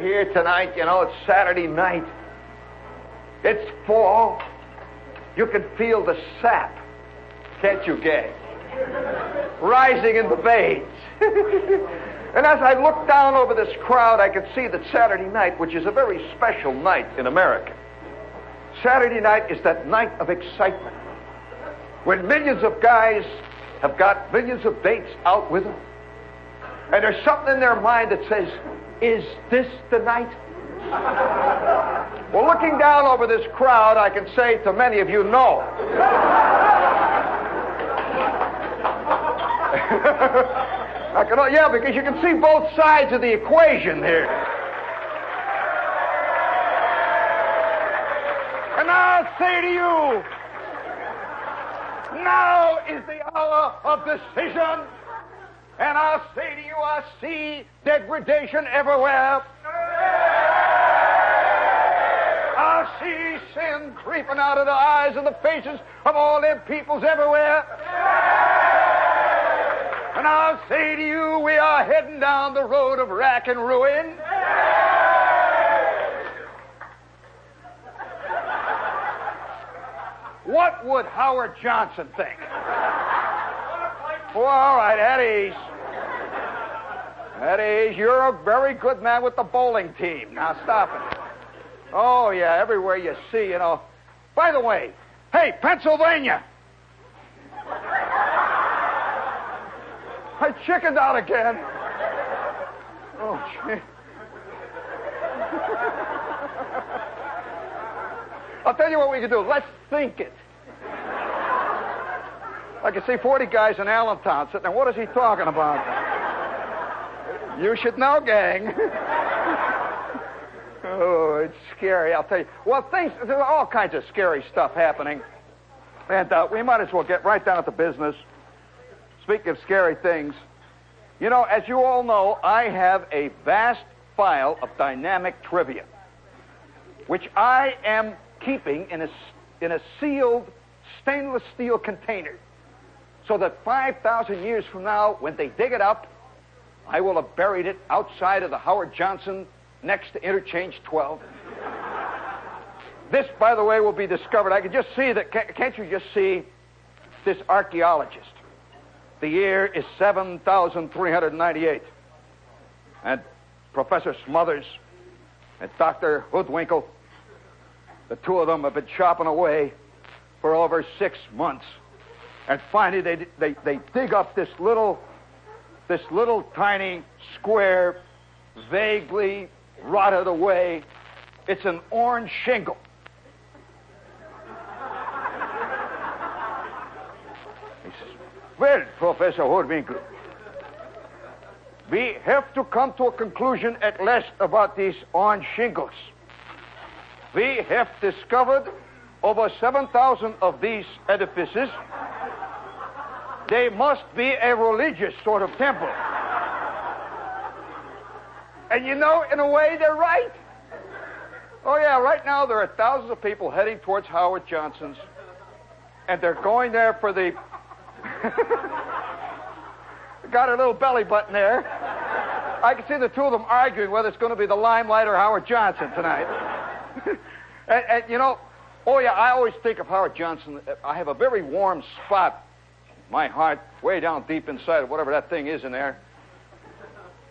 here tonight. You know, it's Saturday night. It's fall. You can feel the sap, can't you, gang? Rising in the veins. and as I look down over this crowd, I can see that Saturday night, which is a very special night in America, Saturday night is that night of excitement when millions of guys have got millions of dates out with them. And there's something in their mind that says, Is this the night? well, looking down over this crowd, I can say to many of you, no. I can, yeah, because you can see both sides of the equation here. And I'll say to you, now is the hour of decision. And I'll say to you, I see degradation everywhere. I see sin creeping out of the eyes and the faces of all them peoples everywhere. And I'll say to you, we are heading down the road of rack and ruin. What would Howard Johnson think? Well, all right, at ease. At ease. You're a very good man with the bowling team. Now stop it. Oh, yeah, everywhere you see, you know. By the way, hey, Pennsylvania! I chickened out again. Oh, gee. I'll tell you what we can do. Let's think it. I can see 40 guys in Allentown sitting there. What is he talking about? You should know, gang. oh, it's scary, I'll tell you. Well, things, there's all kinds of scary stuff happening. And uh, we might as well get right down to business. Speaking of scary things, you know, as you all know, I have a vast file of dynamic trivia, which I am keeping in a, in a sealed stainless steel container so that 5,000 years from now, when they dig it up, I will have buried it outside of the Howard Johnson next to Interchange 12. this, by the way, will be discovered. I can just see that. Can't you just see this archaeologist? The year is 7,398. And Professor Smothers and Dr. Hoodwinkle, the two of them have been chopping away for over six months. And finally, they, they, they dig up this little, this little tiny square, vaguely rotted away. It's an orange shingle. He says, Well, Professor Hoodwinkle, we have to come to a conclusion at last about these orange shingles. We have discovered over 7,000 of these edifices they must be a religious sort of temple. And you know, in a way, they're right. Oh, yeah, right now there are thousands of people heading towards Howard Johnson's, and they're going there for the. Got a little belly button there. I can see the two of them arguing whether it's going to be the Limelight or Howard Johnson tonight. and, and, you know, oh, yeah, I always think of Howard Johnson. I have a very warm spot my heart way down deep inside of whatever that thing is in there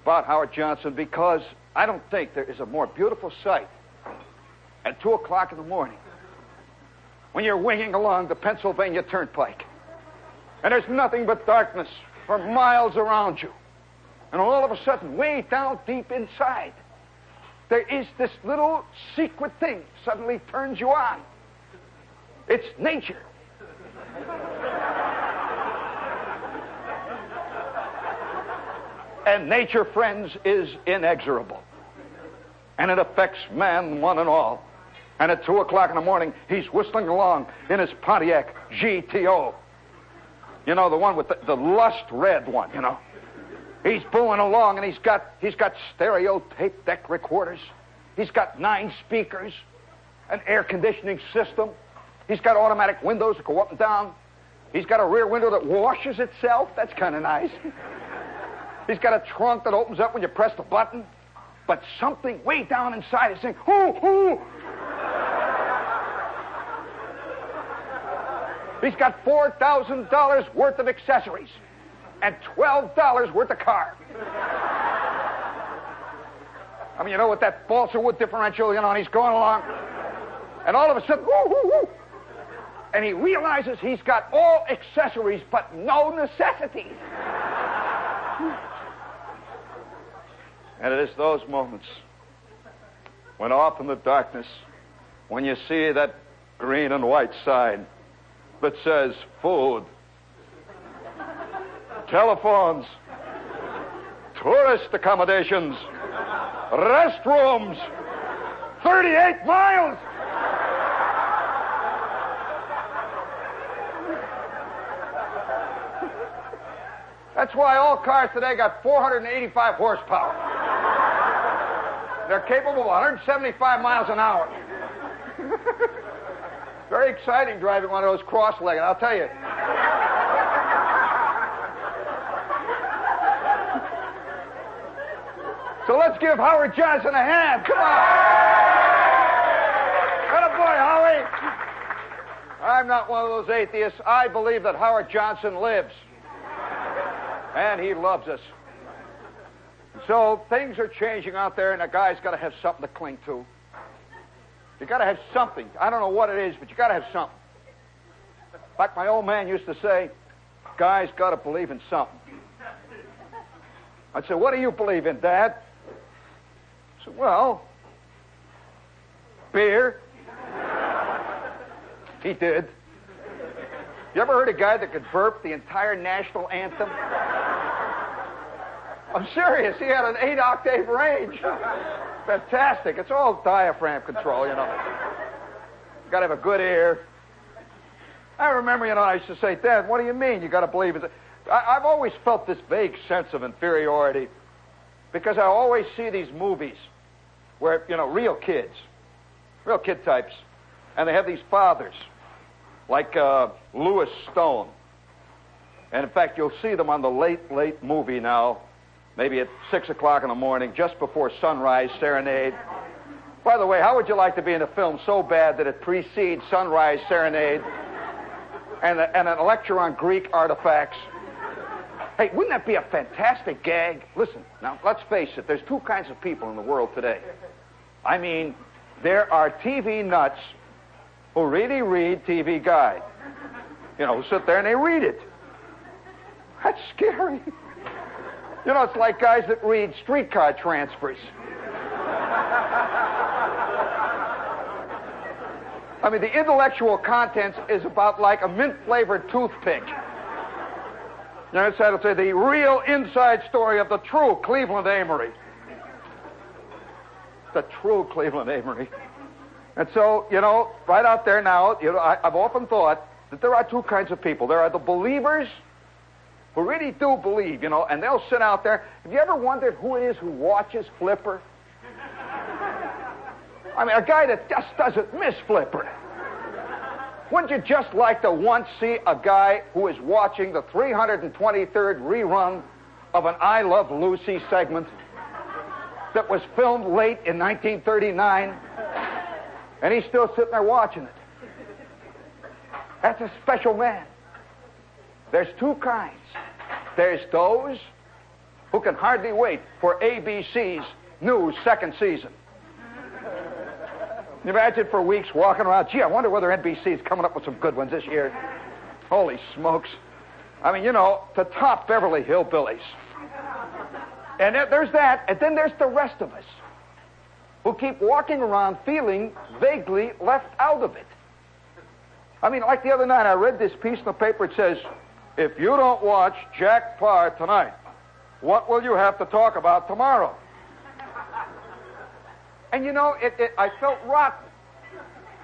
about Howard Johnson because I don't think there is a more beautiful sight at 2 o'clock in the morning when you're winging along the Pennsylvania Turnpike and there's nothing but darkness for miles around you. And all of a sudden, way down deep inside, there is this little secret thing suddenly turns you on. It's nature. And nature, friends, is inexorable. And it affects man one and all. And at 2 o'clock in the morning, he's whistling along in his Pontiac GTO. You know, the one with the, the lust red one, you know. He's booing along and he's got, he's got stereo tape deck recorders. He's got nine speakers, an air conditioning system. He's got automatic windows that go up and down. He's got a rear window that washes itself. That's kind of nice. He's got a trunk that opens up when you press the button. but something way down inside is saying, "Who, who?" He's got $4,000 worth of accessories and $12 worth of car. I mean, you know, with that balsa wood differential, you know, and he's going along. And all of a sudden, whoo, whoo, whoo. And he realizes he's got all accessories but no necessities. And it is those moments when off in the darkness, when you see that green and white sign that says food, telephones, tourist accommodations, restrooms, 38 miles. That's why all cars today got 485 horsepower. They're capable of 175 miles an hour. Very exciting driving one of those cross-legged, I'll tell you. So let's give Howard Johnson a hand. Come on. A boy, Howie. I'm not one of those atheists. I believe that Howard Johnson lives. And he loves us. So things are changing out there, and a guy's got to have something to cling to. You got to have something. I don't know what it is, but you got to have something. Like my old man used to say, guys got to believe in something. I'd say, what do you believe in, Dad? I said, well, beer. he did. You ever heard a guy that could burp the entire national anthem? I'm serious. He had an eight octave range. Fantastic. It's all diaphragm control, you know. You got to have a good ear. I remember, you know, I used to say, Dad, what do you mean you got to believe it? I, I've always felt this vague sense of inferiority because I always see these movies where, you know, real kids, real kid types, and they have these fathers like uh, Lewis Stone. And in fact, you'll see them on the late, late movie now maybe at 6 o'clock in the morning, just before sunrise serenade. By the way, how would you like to be in a film so bad that it precedes sunrise serenade and, a, and lecture on Greek artifacts? Hey, wouldn't that be a fantastic gag? Listen, now let's face it, there's two kinds of people in the world today. I mean, there are TV nuts who really read TV Guide. You know, who sit there and they read it. That's scary. You know, it's like guys that read streetcar transfers. I mean, the intellectual contents is about like a mint flavored toothpick. You know, that'll say the real inside story of the true Cleveland Amory. The true Cleveland Amory. And so, you know, right out there now, you know, I, I've often thought that there are two kinds of people. There are the believers who really do believe, you know, and they'll sit out there. Have you ever wondered who it is who watches Flipper? I mean, a guy that just doesn't miss Flipper. Wouldn't you just like to once see a guy who is watching the 323rd rerun of an I Love Lucy segment that was filmed late in 1939 and he's still sitting there watching it? That's a special man. There's two kinds. There's those who can hardly wait for ABC's new second season. Imagine for weeks walking around, gee, I wonder whether NBC's coming up with some good ones this year. Holy smokes. I mean, you know, to top Beverly Hillbillies. And there's that, and then there's the rest of us who keep walking around feeling vaguely left out of it. I mean, like the other night, I read this piece in the paper. It says, if you don't watch Jack Paar tonight, what will you have to talk about tomorrow? And you know, it, it, I felt rotten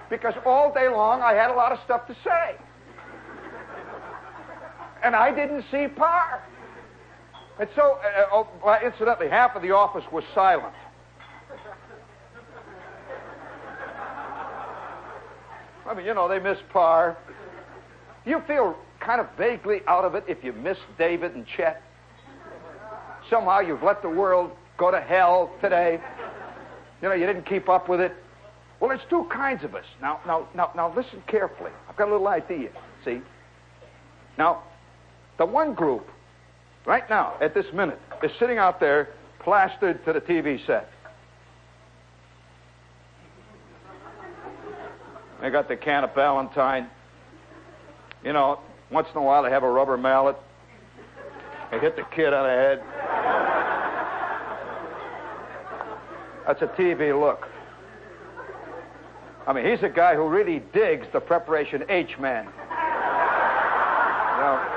because all day long I had a lot of stuff to say. And I didn't see Paar. And so, uh, oh, well, incidentally, half of the office was silent. I mean, you know, they miss Paar. You feel kind of vaguely out of it if you miss David and Chet. Somehow you've let the world go to hell today. You know, you didn't keep up with it. Well, there's two kinds of us. Now, now, now, now, listen carefully. I've got a little idea. See? Now, the one group, right now, at this minute, is sitting out there plastered to the TV set. They got the can of Ballantine. You know, once in a while they have a rubber mallet. They hit the kid on the head. That's a TV look. I mean, he's a guy who really digs the preparation H man. Know,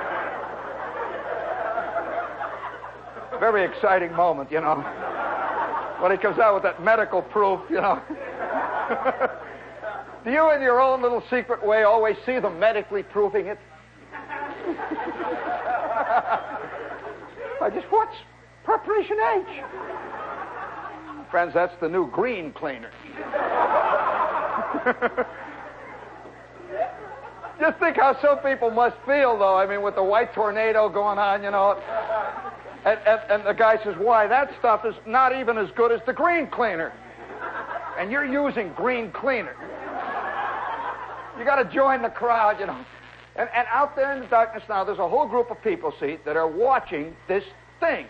very exciting moment, you know. When he comes out with that medical proof, you know. Do you, in your own little secret way, always see them medically proving it? I just, what's preparation H? Friends, that's the new green cleaner. Just think how some people must feel, though. I mean, with the white tornado going on, you know. And, and, and the guy says, Why, that stuff is not even as good as the green cleaner. And you're using green cleaner. You got to join the crowd, you know. And, and out there in the darkness now, there's a whole group of people, see, that are watching this thing.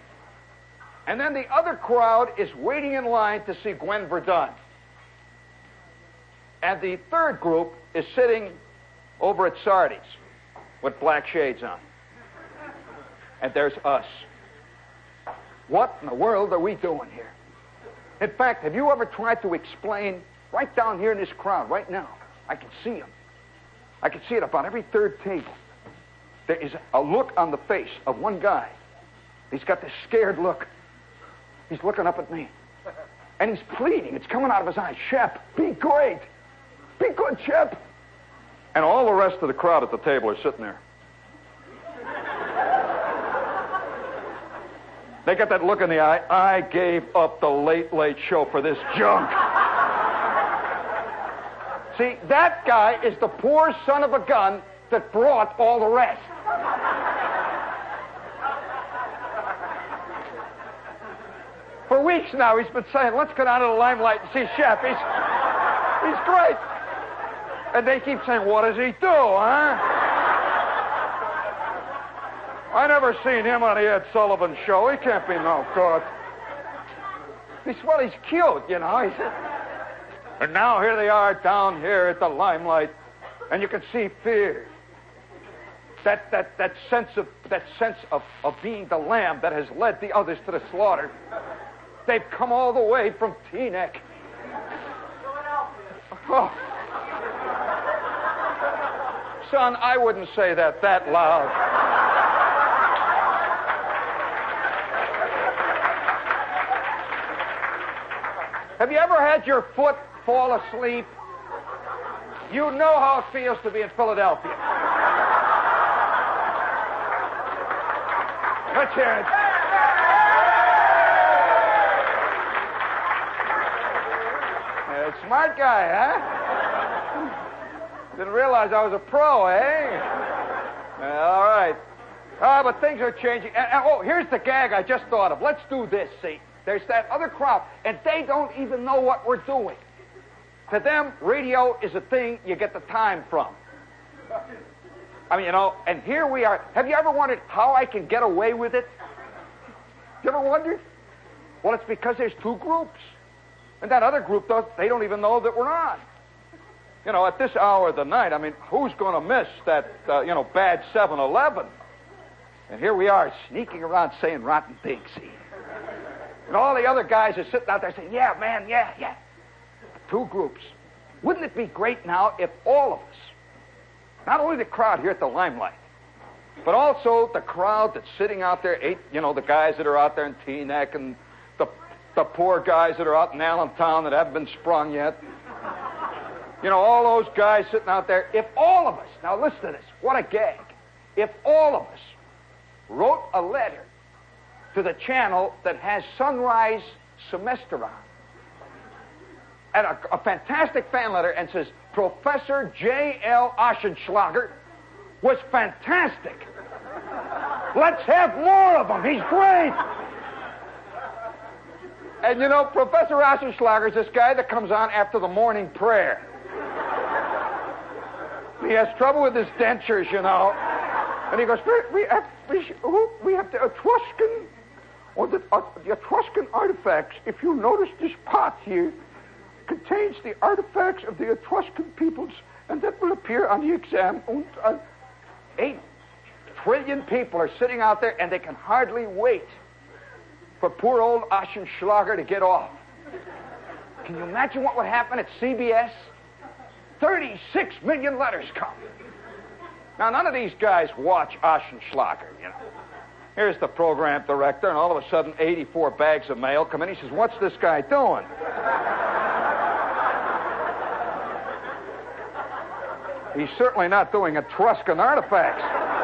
And then the other crowd is waiting in line to see Gwen Verdon. And the third group is sitting over at Sardi's with black shades on. And there's us. What in the world are we doing here? In fact, have you ever tried to explain right down here in this crowd, right now? I can see them. I can see it about every third table. There is a look on the face of one guy. He's got this scared look. He's looking up at me. And he's pleading. It's coming out of his eyes. Shep, be great. Be good, Shep. And all the rest of the crowd at the table are sitting there. They got that look in the eye. I gave up the late, late show for this junk. See, that guy is the poor son of a gun that brought all the rest. For weeks now, he's been saying, let's go down to the limelight and see Shep. He's, he's great. And they keep saying, what does he do, huh? I never seen him on the Ed Sullivan show. He can't be no good. He's, well, he's cute, you know. He's, and now here they are down here at the limelight, and you can see fear. That, that, that sense, of, that sense of, of being the lamb that has led the others to the slaughter. They've come all the way from Teaneck. Oh. Son, I wouldn't say that that loud. Have you ever had your foot fall asleep? You know how it feels to be in Philadelphia. Let's hear. Yeah, smart guy, huh? Didn't realize I was a pro, eh? All right. Ah, but things are changing. And, and, oh, here's the gag I just thought of. Let's do this, see? There's that other crowd, and they don't even know what we're doing. To them, radio is a thing you get the time from. I mean, you know, and here we are. Have you ever wondered how I can get away with it? You ever wondered? Well, it's because there's two groups. And that other group, does, they don't even know that we're on. You know, at this hour of the night, I mean, who's going to miss that, uh, you know, bad 7 Eleven? And here we are sneaking around saying rotten things? And all the other guys are sitting out there saying, yeah, man, yeah, yeah. Two groups. Wouldn't it be great now if all of us, not only the crowd here at the limelight, but also the crowd that's sitting out there, eight, you know, the guys that are out there in Teaneck and the, the poor guys that are out in Allentown that haven't been sprung yet. You know, all those guys sitting out there, if all of us, now listen to this, what a gag. If all of us wrote a letter to the channel that has Sunrise Semester on. And a, a fantastic fan letter and says, Professor J.L. Oschenschlager was fantastic. Let's have more of him. He's great. And you know, Professor Oschenschlager is this guy that comes on after the morning prayer. He has trouble with his dentures, you know. And he goes, we, have, we have the Etruscan, or the, uh, the Etruscan artifacts. If you notice this pot here, contains the artifacts of the Etruscan peoples, and that will appear on the exam. Uh, eight trillion people are sitting out there, and they can hardly wait for poor old Oschenschlager to get off. Can you imagine what would happen at CBS? 36 million letters come. Now, none of these guys watch Oschenschlager, you know. Here's the program director, and all of a sudden, 84 bags of mail come in. He says, What's this guy doing? He's certainly not doing Etruscan artifacts.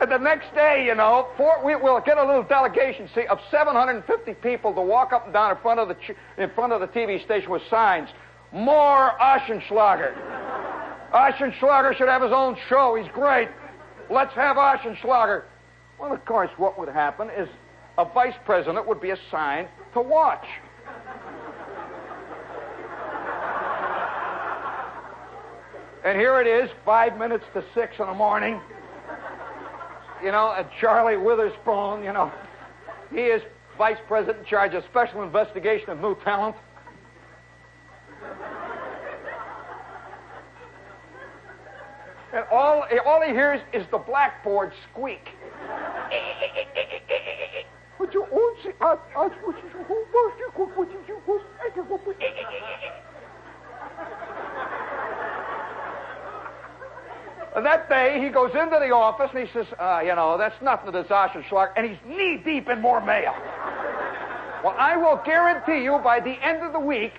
The next day, you know, four, we, will get a little delegation, see, of 750 people to walk up and down in front of the in front of the TV station with signs. More Oschenschlager. Oschenschlager should have his own show. He's great. Let's have Oschenschlager. Well, of course, what would happen is a vice president would be assigned to watch. And here it is, five minutes to six in the morning you know, and Charlie Witherspoon, you know, he is vice president in charge of special investigation of new talent. And all, all he hears is the blackboard squeak. And that day, he goes into the office and he says, uh, you know, that's nothing to this Oschenschlager, and he's knee deep in more mail. well, I will guarantee you by the end of the week,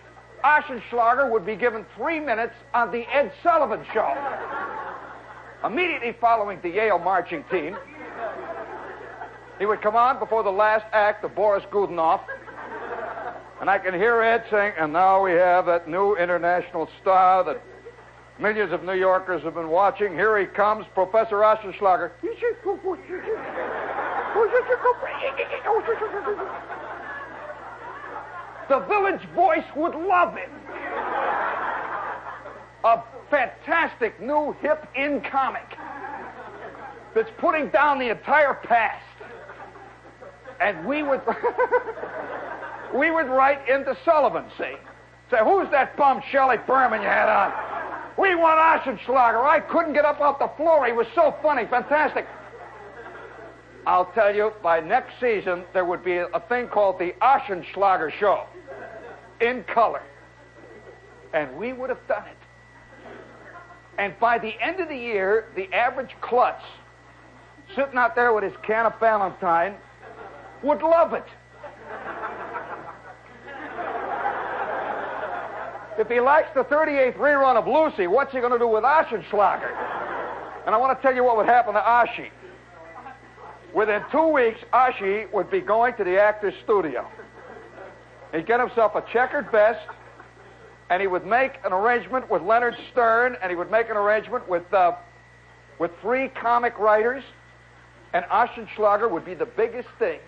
Oschenschlager would be given three minutes on the Ed Sullivan Show. Immediately following the Yale marching team, he would come on before the last act of Boris Godunov, and I can hear Ed saying, and now we have that new international star that Millions of New Yorkers have been watching. Here he comes, Professor Oschenschlager. The village voice would love him. A fantastic new hip in comic that's putting down the entire past. And we would we would write into Sullivan, see. Say, who's that bum Shelley Berman you had on? We want Oschenschlager. I couldn't get up off the floor. He was so funny, fantastic. I'll tell you, by next season, there would be a thing called the Oschenschlager Show in color. And we would have done it. And by the end of the year, the average klutz sitting out there with his can of Ballantine would love it. If he likes the 38th rerun of Lucy, what's he going to do with Oschenschlager? And I want to tell you what would happen to Oshie. Within two weeks, Oshie would be going to the actor's studio. He'd get himself a checkered vest, and he would make an arrangement with Leonard Stern, and he would make an arrangement with, uh, with three comic writers, and Oschenschlager would be the biggest thing.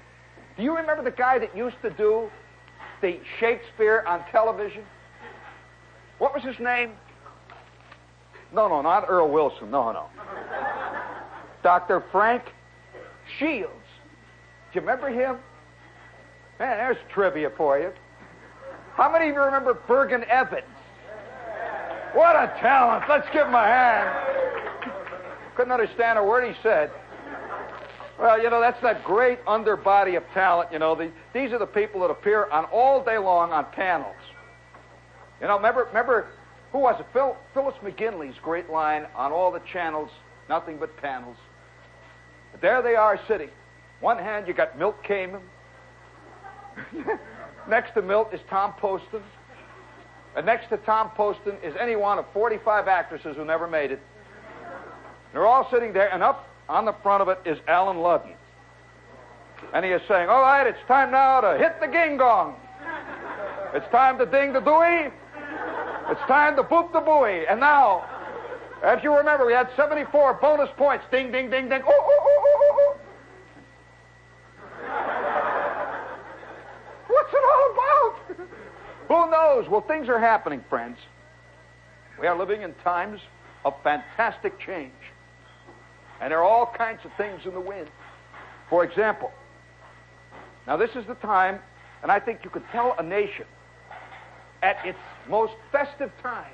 Do you remember the guy that used to do the Shakespeare on television? What was his name? No, no, not Earl Wilson. No, no. Dr. Frank Shields. Do you remember him? Man, there's trivia for you. How many of you remember Bergen Evans? What a talent. Let's give him a hand. Couldn't understand a word he said. Well, you know, that's that great underbody of talent. You know, the, these are the people that appear on all day long on panels. You know, remember, remember who was it? Phil, Phyllis McGinley's great line on all the channels, nothing but panels. But there they are sitting. One hand, you got Milt Kamen. next to Milt is Tom Poston. And next to Tom Poston is any one of 45 actresses who never made it. They're all sitting there, and up on the front of it is Allen Ludden. And he is saying, All right, it's time now to hit the ging gong. It's time to ding the dewey. It's time to boop the buoy. And now, if you remember, we had 74 bonus points. Ding, ding, ding, ding. Oh, oh, oh, oh, oh. What's it all about? Who knows? Well, things are happening, friends. We are living in times of fantastic change. And there are all kinds of things in the wind. For example, now this is the time, and I think you could tell a nation at its most festive time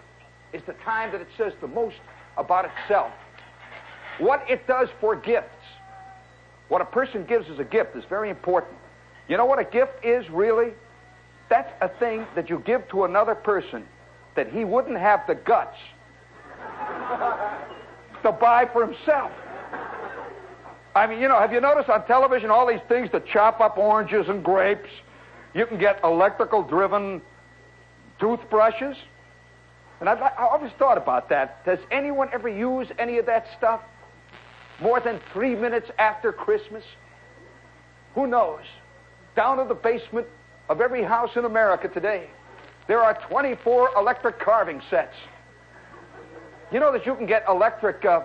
is the time that it says the most about itself. What it does for gifts. What a person gives as a gift is very important. You know what a gift is really? That's a thing that you give to another person that he wouldn't have the guts to buy for himself. I mean, you know, have you noticed on television all these things to chop up oranges and grapes? You can get electrical driven toothbrushes. And I've, I always thought about that. Does anyone ever use any of that stuff more than three minutes after Christmas? Who knows? Down in the basement of every house in America today, there are 24 electric carving sets. You know that you can get electric. Uh,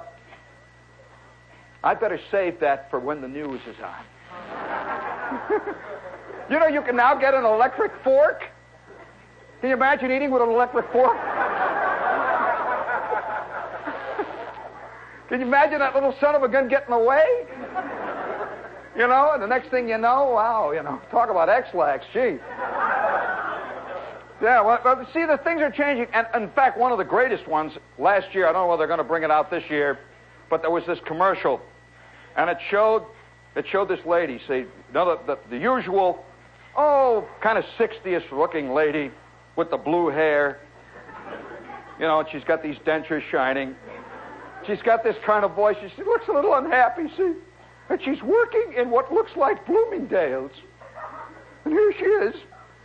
I better save that for when the news is on. you know, you can now get an electric fork. Can you imagine eating with an electric fork? Can you imagine that little son of a gun getting away? You know, and the next thing you know, wow, you know, talk about Ex-Lax, gee. Yeah, well, see, the things are changing. And in fact, one of the greatest ones last year, I don't know whether they're going to bring it out this year, but there was this commercial, and it showed it showed this lady, see, the, the, the usual, oh, kind of 60ish looking lady with the blue hair. You know, and she's got these dentures shining. She's got this kind of voice. She looks a little unhappy, see? And she's working in what looks like Bloomingdale's. And here she is.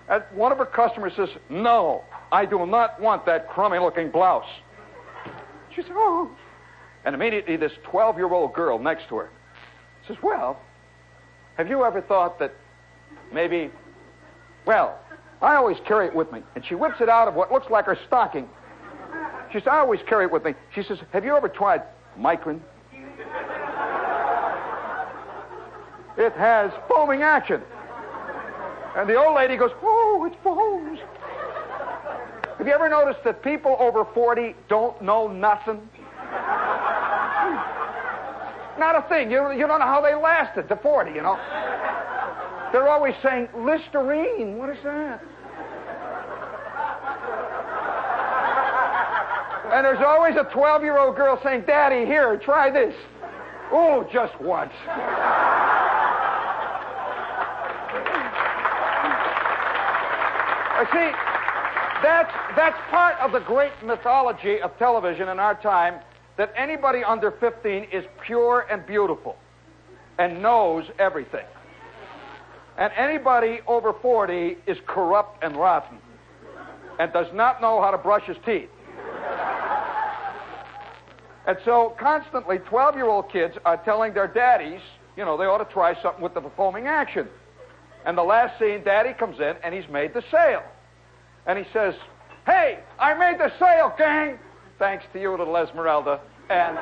And one of her customers says, No, I do not want that crummy looking blouse. She says, Oh. And immediately this 12 year old girl next to her says, Well, have you ever thought that maybe, well, I always carry it with me. And she whips it out of what looks like her stocking. She says, I always carry it with me. She says, Have you ever tried Micrin? it has foaming action. And the old lady goes, Oh, it foams. Have you ever noticed that people over 40 don't know nothing? Not a thing. You, you don't know how they lasted to 40, you know. They're always saying, Listerine. What is that? And there's always a 12 year old girl saying, Daddy, here, try this. Oh, just once. I see, that's, that's part of the great mythology of television in our time that anybody under 15 is pure and beautiful and knows everything. And anybody over 40 is corrupt and rotten and does not know how to brush his teeth. And so constantly 12 year old kids are telling their daddies, you know, they ought to try something with the foaming action. And the last scene, daddy comes in and he's made the sale. And he says, Hey, I made the sale, gang! Thanks to you, little Esmeralda. And,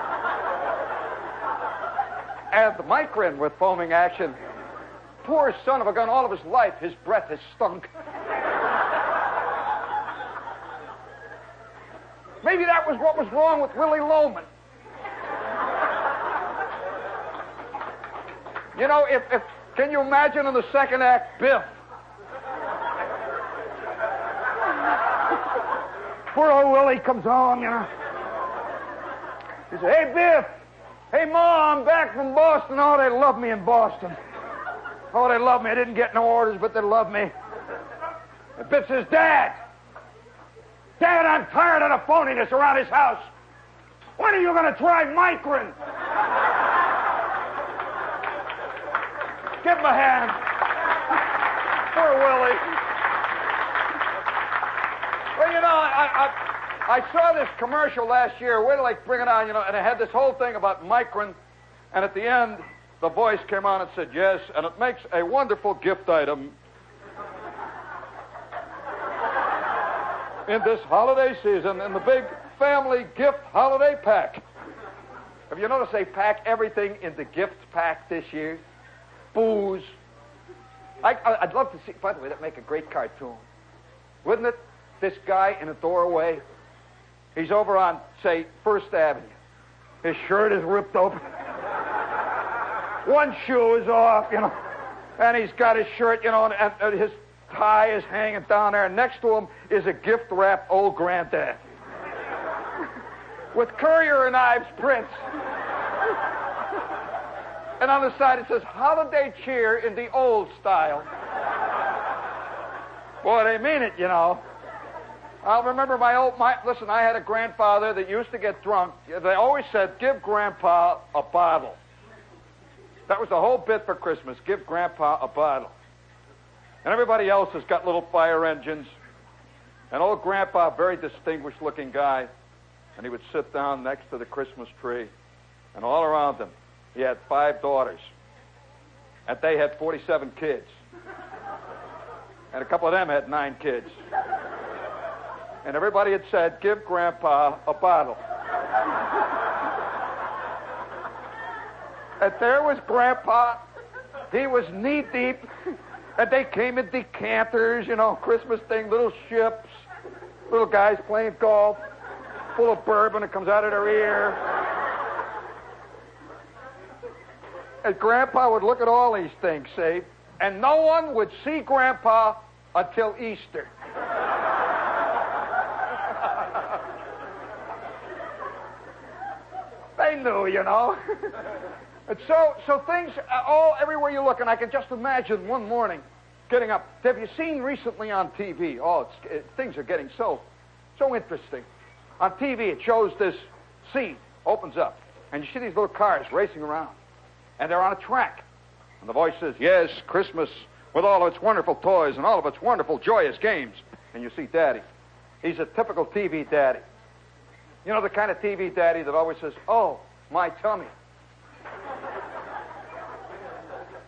and the Micrin with foaming action. Poor son of a gun, all of his life, his breath has stunk. Maybe that was what was wrong with Willy Loman. You know, if, if can you imagine in the second act, Biff? Poor old Willie comes home, you know. He says, Hey, Biff. Hey, Ma, I'm back from Boston. Oh, they love me in Boston. Oh, they love me. I didn't get no orders, but they love me. And Biff says, Dad. Dad, I'm tired of the phoniness around his house. When are you going to try Micrin? Give him a hand. Poor Willie. Well, you know, I, I, I saw this commercial last year. Wait till I bring it on, you know, and it had this whole thing about Micrin, and at the end, the voice came on and said, yes, and it makes a wonderful gift item in this holiday season in the big family gift holiday pack. Have you noticed they pack everything in the gift pack this year? Booze. I, would love to see, by the way, that make a great cartoon. Wouldn't it? this guy in a doorway. He's over on, say, First Avenue. His shirt is ripped open. One shoe is off, you know. And he's got his shirt, you know, and, and his tie is hanging down there. And next to him is a gift wrapped old granddad with Currier and Ives prints. and on the side it says holiday cheer in the old style. Boy, they mean it, you know. I'll remember my old, my, listen, I had a grandfather that used to get drunk. They always said, give grandpa a bottle. That was the whole bit for Christmas. Give grandpa a bottle. And everybody else has got little fire engines. And old grandpa, very distinguished looking guy, and he would sit down next to the Christmas tree, and all around him, he had five daughters, and they had 47 kids, and a couple of them had nine kids. And everybody had said, Give Grandpa a bottle. And there was Grandpa. He was knee deep. And they came in decanters, you know, Christmas thing, little ships, little guys playing golf full of bourbon that comes out of their ear. And Grandpa would look at all these things, see, and no one would see Grandpa until Easter. they knew, you know. and so, so things uh, all everywhere you look, and I can just imagine one morning getting up. Have you seen recently on TV? Oh, it, uh, things are getting so, so interesting. On TV, it shows this scene opens up, and you see these little cars racing around, and they're on a track. And the voice says, Yes, Christmas with all of its wonderful toys and all of its wonderful, joyous games. And you see Daddy. He's a typical TV daddy. You know, the kind of TV daddy that always says, Oh, my tummy.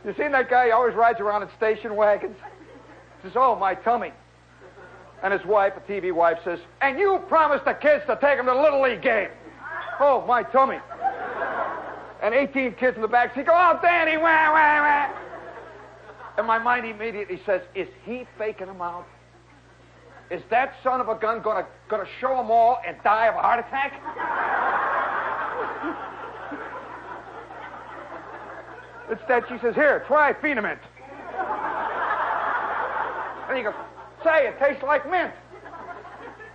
You seen that guy? He always rides around in station wagons. He says, Oh, my tummy. And his wife, a TV wife, says, And you promised the kids to take them to the Little League game. Oh, my tummy. And 18 kids in the back seat go, Oh, Danny, wah, wah, wah. And my mind immediately says, Is he faking them out? Is that son of a gun going to show them all and die of a heart attack? Instead, she says, Here, try Feen-a-mint. And he goes, say it tastes like mint.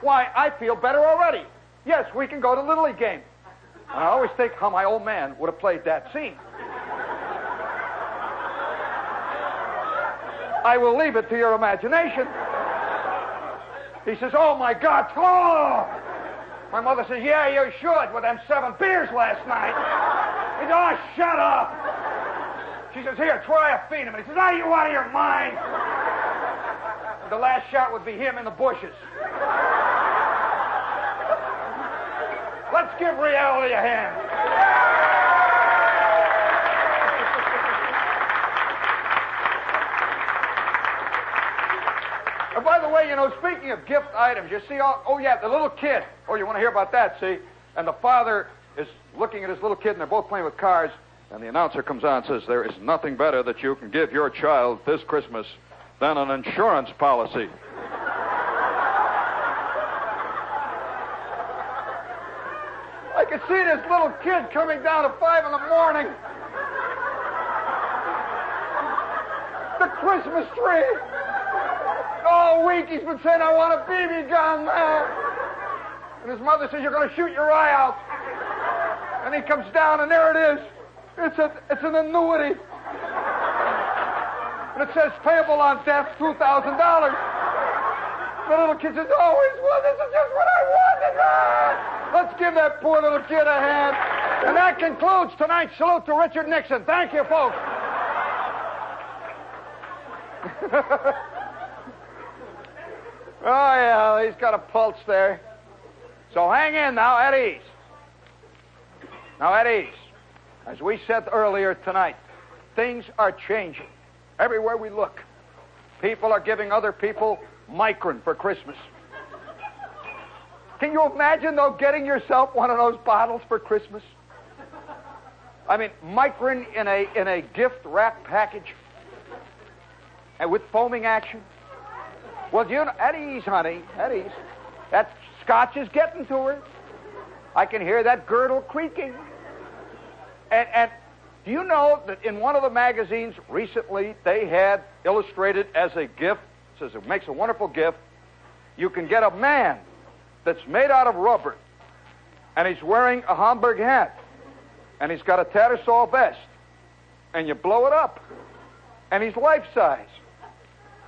Why, I feel better already. Yes, we can go to Little League game. I always think how my old man would have played that scene. I will leave it to your imagination. He says, Oh my God, oh! My mother says, Yeah, you should with them seven beers last night. He says, Oh, shut up. She says, Here, try a Feen-a-mint. He says, Are you out of your mind? the last shot would be him in the bushes. Let's give reality a hand. And by the way, you know, speaking of gift items, you see, all, oh yeah, the little kid. Oh, you want to hear about that? See, and the father is looking at his little kid, and they're both playing with cars. And the announcer comes on and says, "There is nothing better that you can give your child this Christmas than an insurance policy. I could see this little kid coming down at five in the morning. The Christmas tree. All week he's been saying, I want a BB gun now. And his mother says, You're going to shoot your eye out. And he comes down, and there it is. It's, a, it's an annuity. And it says payable on death, $2,000. The little kid says, oh, well, this is just what I wanted. Ah! Let's give that poor little kid a hand. And that concludes tonight's salute to Richard Nixon. Thank you, folks. oh, yeah, he's got a pulse there. So hang in now, at ease. Now, at ease. As we said earlier tonight, things are changing. Everywhere we look, people are giving other people Micrin for Christmas. Can you imagine, though, getting yourself one of those bottles for Christmas? I mean, Micrin in a, in a gift wrap package and with foaming action. Well, you know, at ease, honey, at ease. That scotch is getting to her. I can hear that girdle creaking. And, and do you know that in one of the magazines recently they had illustrated as a gift, says it makes a wonderful gift, you can get a man that's made out of rubber, and he's wearing a Homburg hat, and he's got a Tattersall vest, and you blow it up, and he's life size.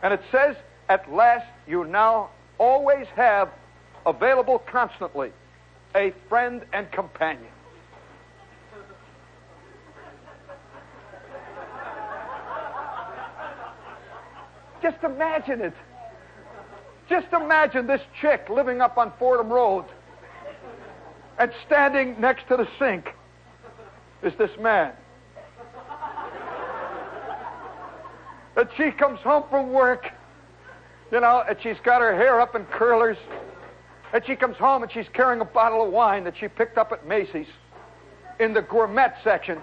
And it says, at last, you now always have available constantly a friend and companion. Just imagine it. Just imagine this chick living up on Fordham Road and standing next to the sink is this man. And she comes home from work, you know, and she's got her hair up in curlers. And she comes home and she's carrying a bottle of wine that she picked up at Macy's in the gourmet section.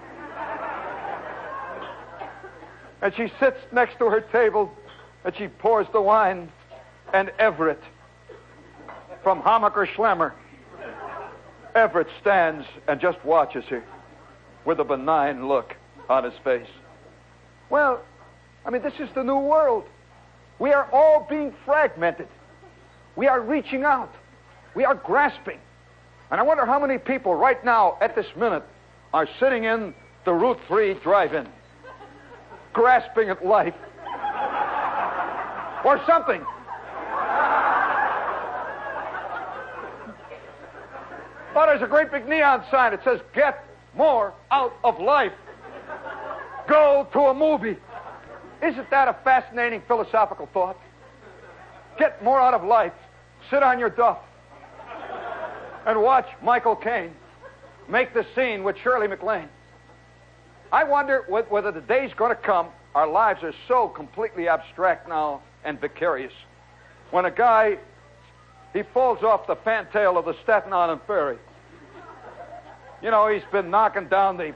And she sits next to her table and she pours the wine and Everett from Hammacher Schlemmer. Everett stands and just watches her with a benign look on his face. Well, I mean, this is the new world. We are all being fragmented. We are reaching out. We are grasping. And I wonder how many people right now, at this minute, are sitting in the Route 3 drive in, grasping at life or something. But there's a great big neon sign. It says, Get more out of life. Go to a movie. Isn't that a fascinating philosophical thought? Get more out of life. Sit on your duff and watch Michael Caine make the scene with Shirley MacLaine. I wonder whether the day's going to come, our lives are so completely abstract now and vicarious. When a guy, he falls off the fantail of the Staten Island ferry. You know, he's been knocking down the,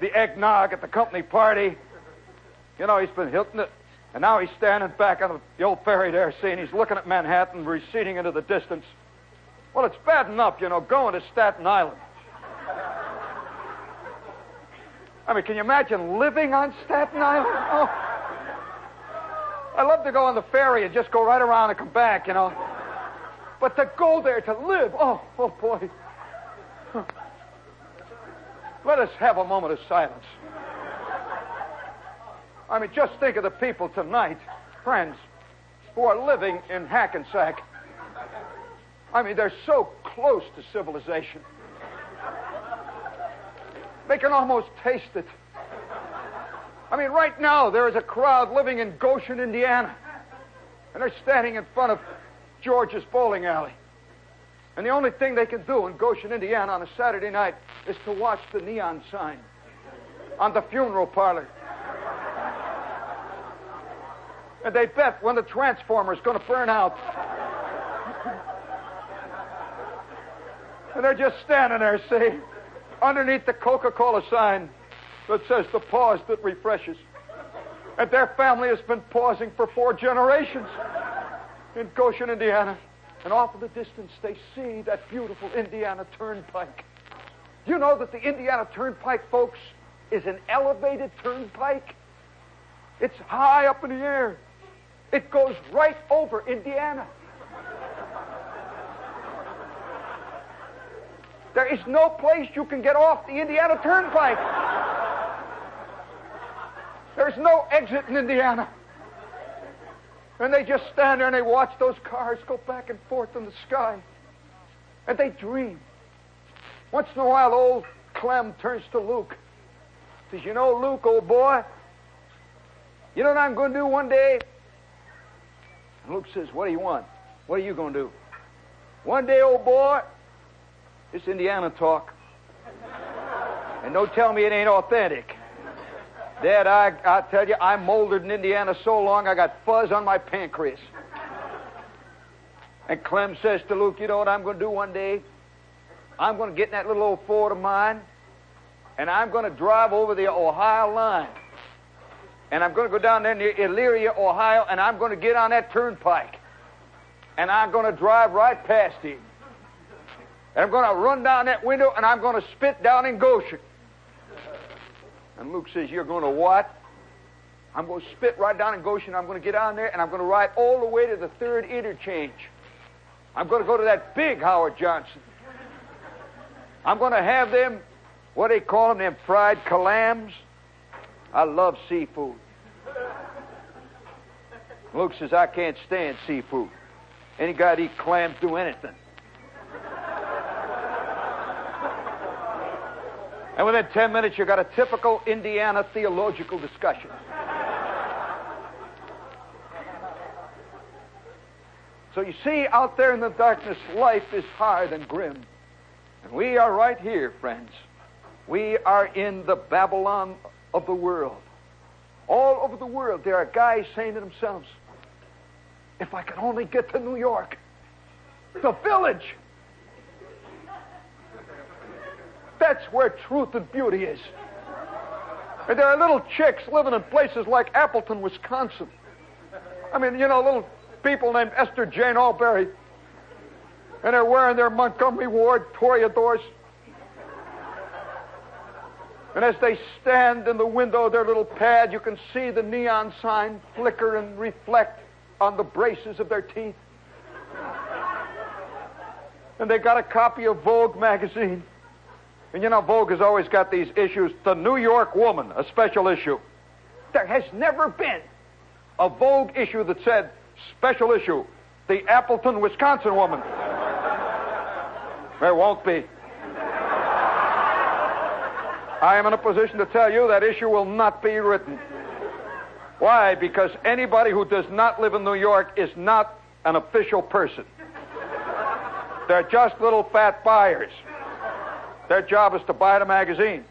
the eggnog at the company party. You know, he's been hitting it. And now he's standing back on the old ferry there, seeing he's looking at Manhattan receding into the distance. Well, it's bad enough, you know, going to Staten Island. I mean, can you imagine living on Staten Island? Oh. I love to go on the ferry and just go right around and come back, you know. But to go there to live, oh, oh boy. Let us have a moment of silence. I mean, just think of the people tonight, friends, who are living in Hackensack. I mean, they're so close to civilization. They can almost taste it. I mean, right now, there is a crowd living in Goshen, Indiana, and they're standing in front of George's bowling alley. And the only thing they can do in Goshen, Indiana on a Saturday night is to watch the neon sign on the funeral parlor. And they bet when the transformer is going to burn out. And they're just standing there, see, underneath the Coca Cola sign that says the pause that refreshes. And their family has been pausing for four generations in Goshen, Indiana. And off in the distance, they see that beautiful Indiana Turnpike. You know that the Indiana Turnpike, folks, is an elevated turnpike? It's high up in the air. It goes right over Indiana. There is no place you can get off the Indiana Turnpike. There's no exit in Indiana. And they just stand there and they watch those cars go back and forth in the sky. And they dream. Once in a while, old Clem turns to Luke. Says, You know, Luke, old boy, you know what I'm going to do one day? And Luke says, What do you want? What are you going to do? One day, old boy, it's Indiana talk. And don't tell me it ain't authentic. Dad, I, I tell you, I molded in Indiana so long I got fuzz on my pancreas. And Clem says to Luke, you know what I'm going to do one day? I'm going to get in that little old Ford of mine, and I'm going to drive over the Ohio line. and I'm going to go down there near Elyria, Ohio, and I'm going to get on that turnpike. And I'm going to drive right past him. And I'm going to run down that window, and I'm going to spit down in Goshen. And Luke says, You're going to what? I'm going to spit right down in Goshen. I'm going to get on there, and I'm going to ride all the way to the third interchange. I'm going to go to that big Howard Johnson. I'm going to have them, what do they call them, them fried clams. I love seafood. Luke says, I can't stand seafood. Any guy that eats clams do anything. And within 10 minutes, you've got a typical Indiana theological discussion. So you see, out there in the darkness, life is hard and grim. And we are right here, friends. We are in the Babylon of the world. All over the world, there are guys saying to themselves, if I could only get to New York, the village. That's where truth and beauty is. And there are little chicks living in places like Appleton, Wisconsin. I mean, you know, little people named Esther Jane Alberry. And they're wearing their Montgomery Ward toreadors. And as they stand in the window of their little pad, you can see the neon sign flicker and reflect on the braces of their teeth. And they got a copy of Vogue magazine. And you know, Vogue has always got these issues. The New York Woman, a special issue. There has never been a Vogue issue that said, special issue, the Appleton, Wisconsin woman. there won't be. I am in a position to tell you that issue will not be written. Why? Because anybody who does not live in New York is not an official person. They're just little fat buyers. Their job is to buy the magazine.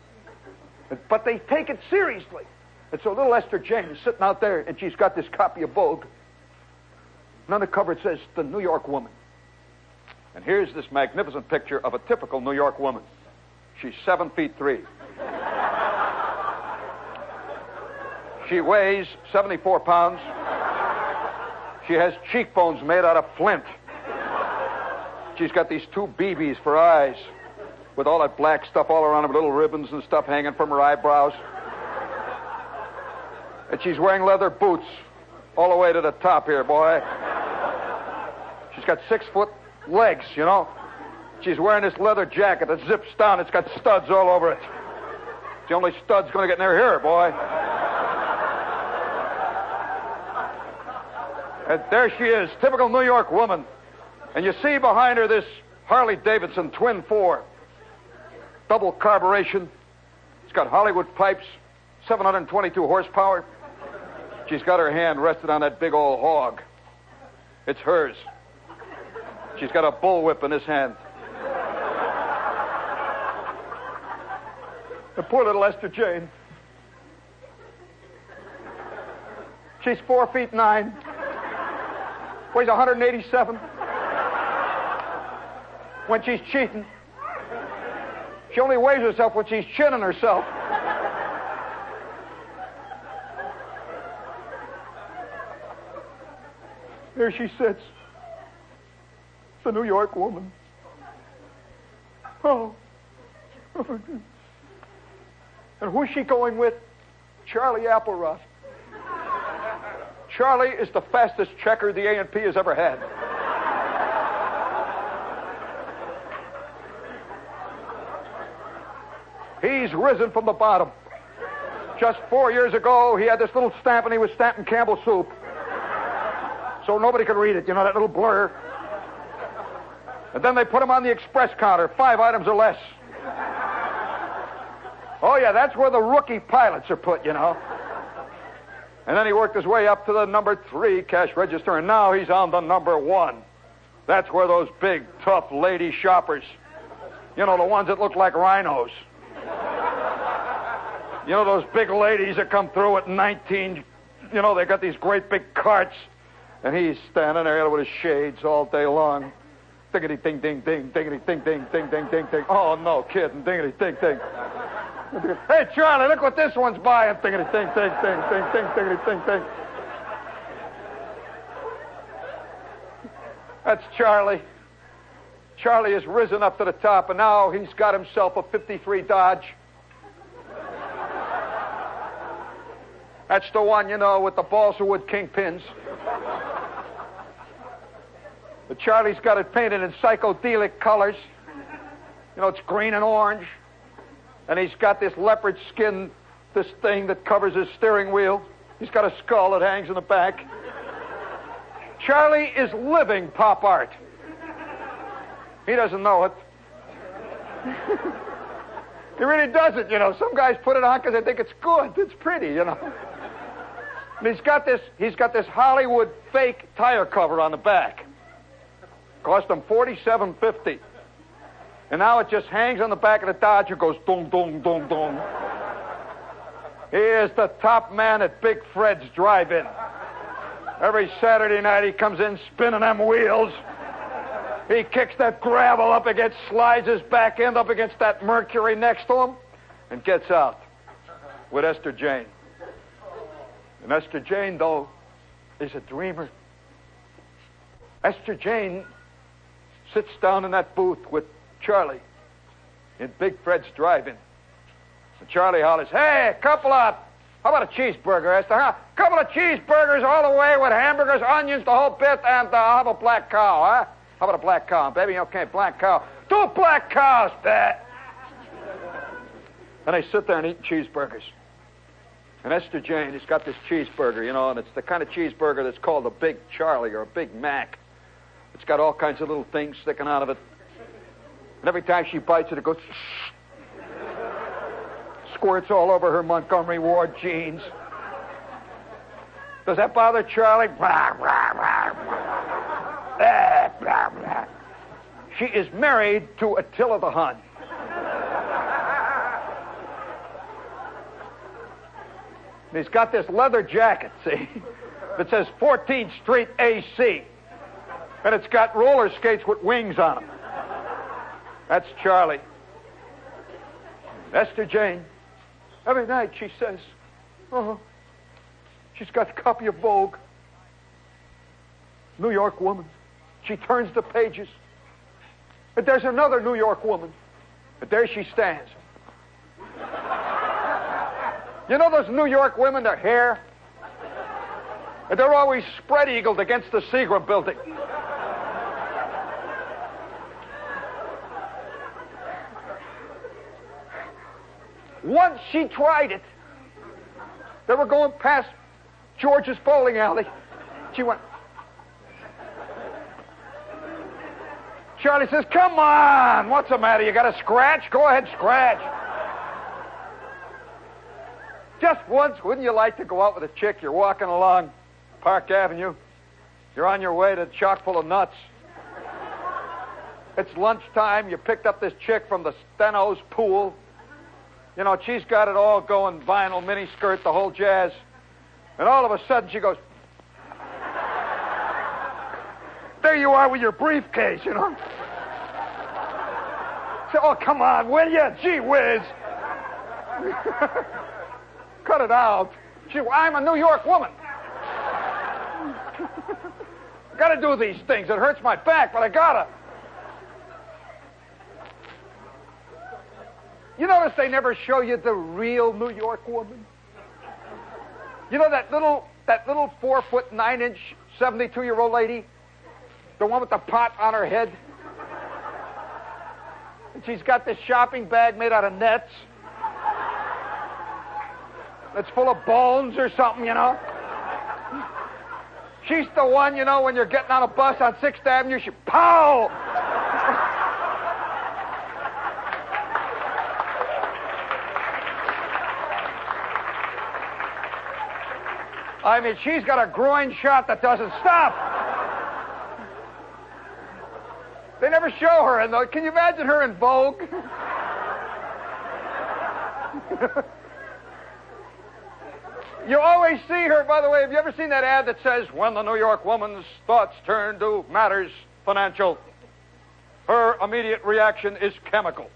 But they take it seriously. And so little Esther Jane is sitting out there, and she's got this copy of Vogue. And on the cover it says, The New York Woman. And here's this magnificent picture of a typical New York woman. She's seven feet three. She weighs 74 pounds. She has cheekbones made out of flint. She's got these two BBs for eyes with all that black stuff all around her, little ribbons and stuff hanging from her eyebrows. And she's wearing leather boots all the way to the top here, boy. She's got six foot legs, you know. She's wearing this leather jacket that zips down. It's got studs all over it. It's the only stud's going to get near her hair, boy. And there she is, typical New York woman. And you see behind her this Harley Davidson twin four, double carburation. It's got Hollywood pipes, 722 horsepower. She's got her hand rested on that big old hog. It's hers. She's got a bullwhip in his hand. The poor little Esther Jane. She's four feet nine weighs 187. When she's cheating, she only weighs herself when she's chinning herself. There she sits, the New York woman. Oh. oh and who's she going with? Charlie Appleroth. Charlie is the fastest checker the A&P has ever had. Risen from the bottom. Just four years ago, he had this little stamp and he was stamping Campbell soup. So nobody could read it, you know, that little blur. And then they put him on the express counter, five items or less. Oh, yeah, that's where the rookie pilots are put, you know. And then he worked his way up to the number three cash register, and now he's on the number one. That's where those big, tough lady shoppers, you know, the ones that look like rhinos. You know, those big ladies that come through at 19, you know, they got these great big carts. And he's standing there with his shades all day long. Dingity ding ding ding, dingity ding ding ding ding ding ding. Oh, no kidding, dingity ding ding. hey, Charlie, look what this one's buying. Thingity ting, ting, ting, ting, ting, thingity ting, ting. That's Charlie. Charlie has risen up to the top, and now he's got himself a 53 Dodge. That's the one, you know, with the balsa wood kingpins. But Charlie's got it painted in psychedelic colors. You know, it's green and orange. And he's got this leopard skin, this thing that covers his steering wheel. He's got a skull that hangs in the back. Charlie is living pop art. He doesn't know it. he really doesn't, you know. Some guys put it on because they think it's good. It's pretty, you know. He's got this he's got this Hollywood fake tire cover on the back. Cost him forty-seven fifty. And now it just hangs on the back of the Dodger, and goes dong dong dong dong. He is the top man at Big Fred's drive-in. Every Saturday night he comes in spinning them wheels. He kicks that gravel up against, slides his back end up against that Mercury next to him, and gets out with Esther Jane. And Esther Jane, though, is a dreamer. Esther Jane sits down in that booth with Charlie in Big Fred's drive-in. And Charlie hollers, Hey, a couple of, how about a cheeseburger, Esther, huh? Couple of cheeseburgers all the way with hamburgers, onions, the whole bit, and uh, how a black cow, huh? How about a black cow? Baby, okay, black cow. Two black cows, Pat. And they sit there and eat cheeseburgers. And Esther Jane he's got this cheeseburger, you know, and it's the kind of cheeseburger that's called a Big Charlie or a Big Mac. It's got all kinds of little things sticking out of it. And every time she bites it, it goes squirts all over her Montgomery Ward jeans. Does that bother Charlie? Eh, she is married to Attila the Hun. And he's got this leather jacket, see, that says 14th Street AC. And it's got roller skates with wings on them. That's Charlie. Esther Jane. Every night she says, oh, she's got a copy of Vogue. New York woman. She turns the pages. But there's another New York woman. But there she stands. You know those New York women, their hair? And they're always spread eagled against the Seagram building. Once she tried it. They were going past George's bowling alley. She went. Charlie says, Come on, what's the matter? You got a scratch? Go ahead, scratch. Just once, wouldn't you like to go out with a chick? You're walking along Park Avenue. You're on your way to a chock full of nuts. It's lunchtime. You picked up this chick from the Steno's pool. You know, she's got it all going vinyl, miniskirt, the whole jazz. And all of a sudden she goes, There you are with your briefcase, you know. Say, oh, come on, will you? Gee whiz. Cut it out. She, I'm a New York woman. gotta do these things. It hurts my back, but I gotta. You notice they never show you the real New York woman? You know that little that little four foot nine inch, seventy two year old lady? The one with the pot on her head? And she's got this shopping bag made out of nets that's full of bones or something, you know. She's the one, you know, when you're getting on a bus on 6th Avenue, she pow! I mean, she's got a groin shot that doesn't stop. They never show her in the. Can you imagine her in Vogue? You always see her, by the way. Have you ever seen that ad that says, when the New York woman's thoughts turn to matters financial, her immediate reaction is chemical?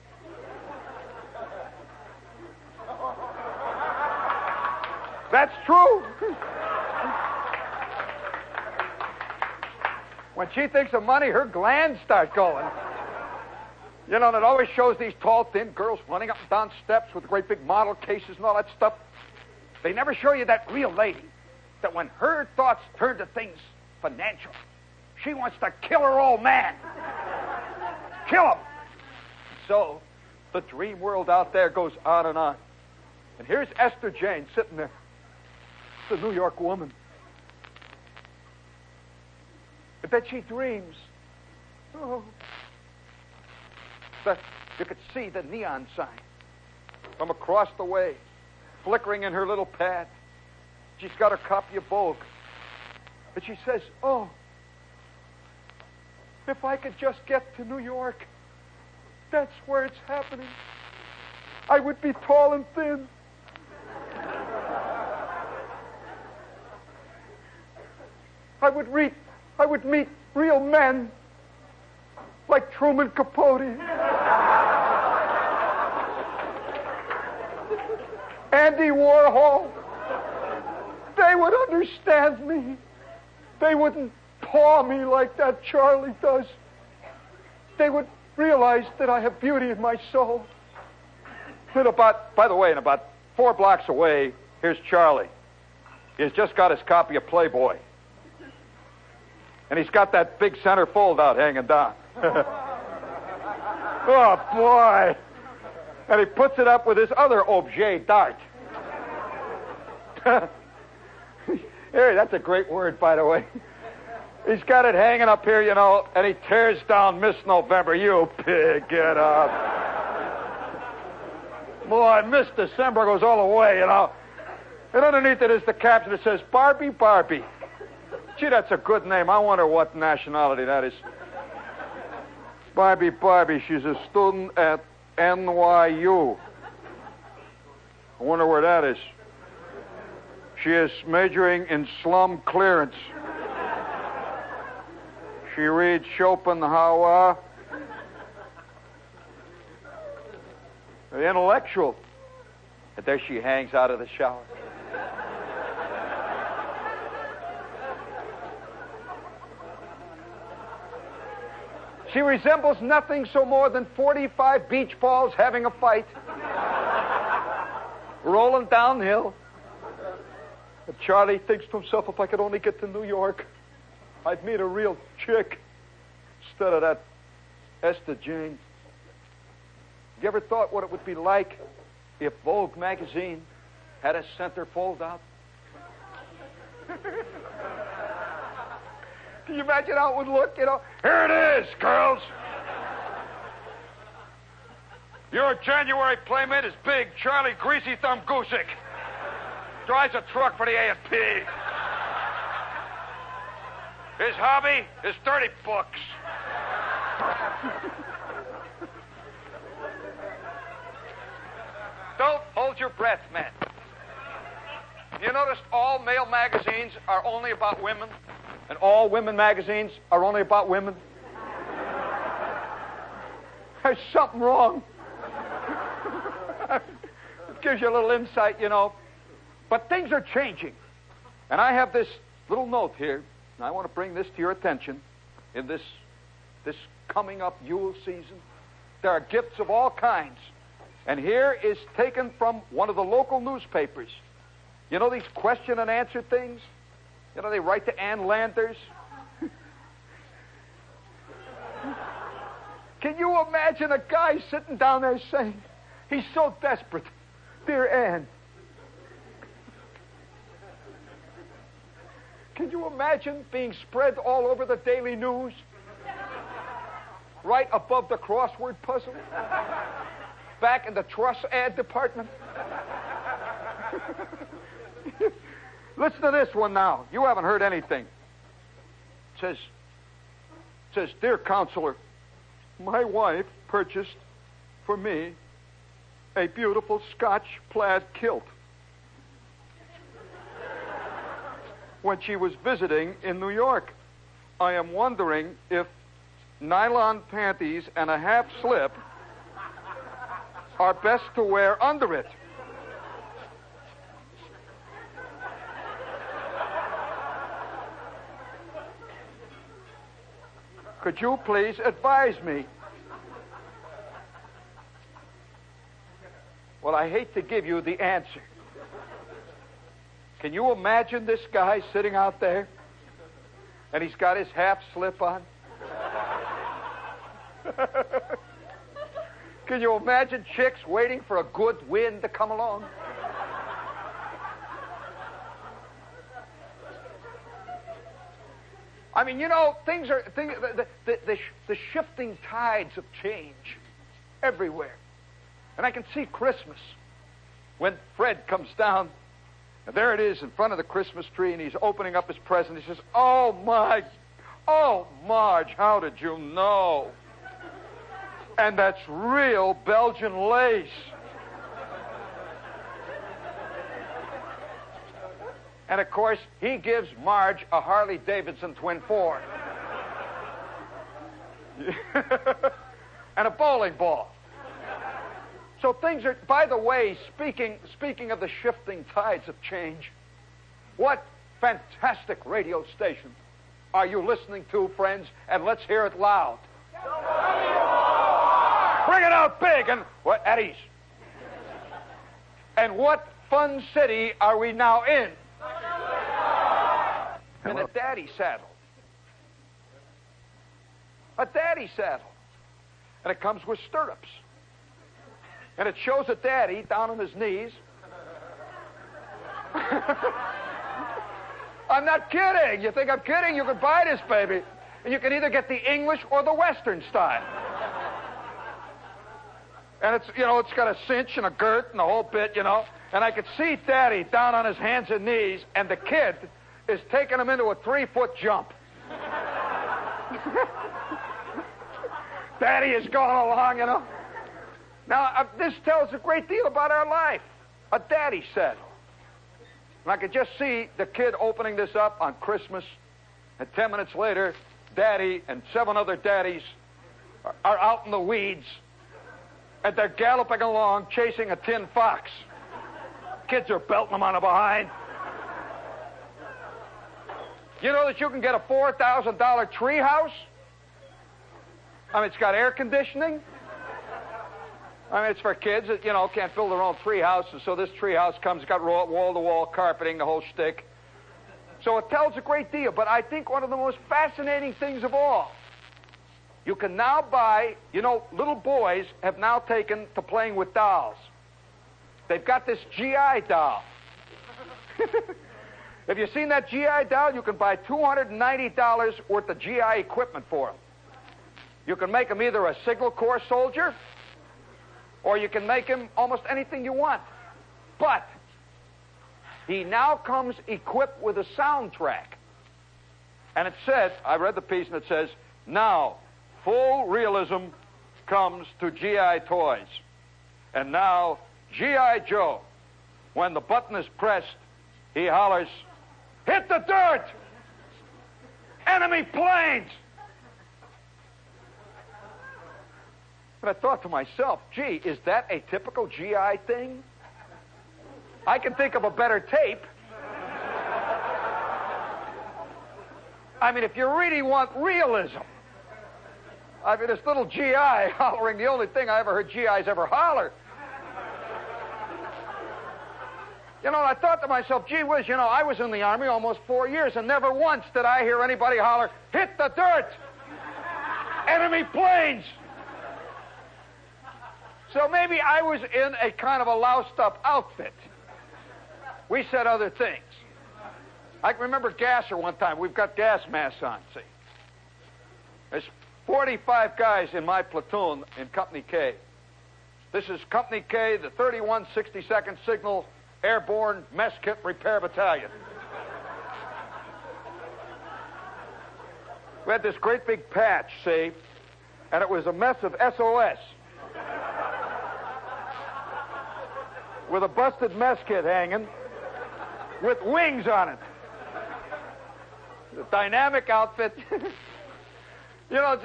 That's true. when she thinks of money, her glands start going. You know, and it always shows these tall, thin girls running up and down steps with great big model cases and all that stuff. They never show you that real lady that when her thoughts turn to things financial, she wants to kill her old man. kill him. So, the dream world out there goes on and on. And here's Esther Jane sitting there, the New York woman. But then she dreams. Oh, that you could see the neon sign from across the way, flickering in her little pad. She's got her copy of Vogue. And she says, Oh, if I could just get to New York, that's where it's happening. I would be tall and thin. I would read, I would meet real men like Truman Capote. Andy Warhol. They would understand me. They wouldn't paw me like that Charlie does. They would realize that I have beauty in my soul. And about, by the way, in about four blocks away, here's Charlie. He's just got his copy of Playboy. And he's got that big center fold out hanging down. oh, boy. And he puts it up with his other objet d'art. Harry, that's a great word, by the way. He's got it hanging up here, you know, and he tears down Miss November. You pig, get up. Boy, Miss December goes all the way, you know. And underneath it is the caption that says, Barbie, Barbie. Gee, that's a good name. I wonder what nationality that is. Barbie, Barbie. She's a student at NYU. I wonder where that is. She is majoring in slum clearance. She reads Schopenhauer. The Hawa. The intellectual. And there she hangs out of the shower. She resembles nothing so more than 45 beach balls having a fight, rolling downhill. And Charlie thinks to himself, if I could only get to New York. I'd meet a real chick instead of that Esther Jane. You ever thought what it would be like if Vogue magazine had a center fold out? Can you imagine how it would look? You know, here it is, girls. Your January playmate is big Charlie Greasy Thumb Guzik. Drives a truck for the A&P. His hobby is dirty books. Don't hold your breath, men. You notice all male magazines are only about women, and all women magazines are only about women? There's something wrong. it gives you a little insight, you know. But things are changing. And I have this little note here and I want to bring this to your attention in this, this coming up Yule season. There are gifts of all kinds. And here is taken from one of the local newspapers. You know these question and answer things? You know, they write to Ann Landers. Can you imagine a guy sitting down there saying, he's so desperate, Dear Ann, Can you imagine being spread all over the daily news? Right above the crossword puzzle? Back in the trust ad department? Listen to this one now. You haven't heard anything. It says, it says, Dear counselor, my wife purchased for me a beautiful Scotch plaid kilt. when she was visiting in New York. I am wondering if nylon panties and a half slip are best to wear under it. Could you please advise me? Well, I hate to give you the answer. Can you imagine this guy sitting out there and he's got his half slip on? Can you imagine chicks waiting for a good wind to come along? I mean, you know, things are things, the, the, the, the shifting tides of change everywhere. And I can see Christmas when Fred comes down, and there it is in front of the Christmas tree, and he's opening up his present. He says, Oh, my, oh, Marge, how did you know? And that's real Belgian lace. And of course, he gives Marge a Harley Davidson Twin Four. and a bowling ball. So things are, by the way, speaking, speaking of the shifting tides of change, what fantastic radio station are you listening to, friends? And let's hear it loud. Bring it out big and what at ease. And what fun city are we now in? In a daddy saddle. A daddy saddle. And it comes with stirrups. And it shows a daddy down on his knees. I'm not kidding. You think I'm kidding? You can buy this baby. And you can either get the English or the Western style. And it's, you know, it's got a cinch and a girt and the whole bit, you know. And I could see Daddy down on his hands and knees, and the kid is taking him into a three foot jump. Daddy is going along, you know. Now, uh, this tells a great deal about our life. A daddy saddle. And I could just see the kid opening this up on Christmas, and ten minutes later, Daddy and seven other daddies are, are out in the weeds, and they're galloping along chasing a tin fox. Kids are belting them on the behind. You know that you can get a $4,000 treehouse? I mean, it's got air conditioning. I mean, it's for kids that, you know, can't build their own tree house, and so this tree house comes, got wall-to-wall carpeting, the whole shtick. So it tells a great deal, but I think one of the most fascinating things of all, you can now buy, you know, little boys have now taken to playing with dolls. They've got this GI doll. Have you seen that GI doll? You can buy $290 worth of GI equipment for them. You can make him either a Signal Corps soldier or you can make him almost anything you want. But he now comes equipped with a soundtrack. And it says, I read the piece and it says, now full realism comes to GI toys. And now G.I. Joe, when the button is pressed, he hollers, hit the dirt! Enemy planes! And I thought to myself, gee, is that a typical GI thing? I can think of a better tape. I mean, if you really want realism, I mean, this little GI hollering, the only thing I ever heard GIs ever holler. You know, I thought to myself, gee whiz, you know, I was in the Army almost four years, and never once did I hear anybody holler, hit the dirt! Enemy planes! So maybe I was in a kind of a loused up outfit. We said other things. I can remember Gasser one time. We've got gas masks on, see. There's 45 guys in my platoon in Company K. This is Company K, the 3162nd Signal Airborne Mess Kit Repair Battalion. We had this great big patch, see, and it was a mess of SOS. with a busted mess kit hanging with wings on it. The dynamic outfit. you know,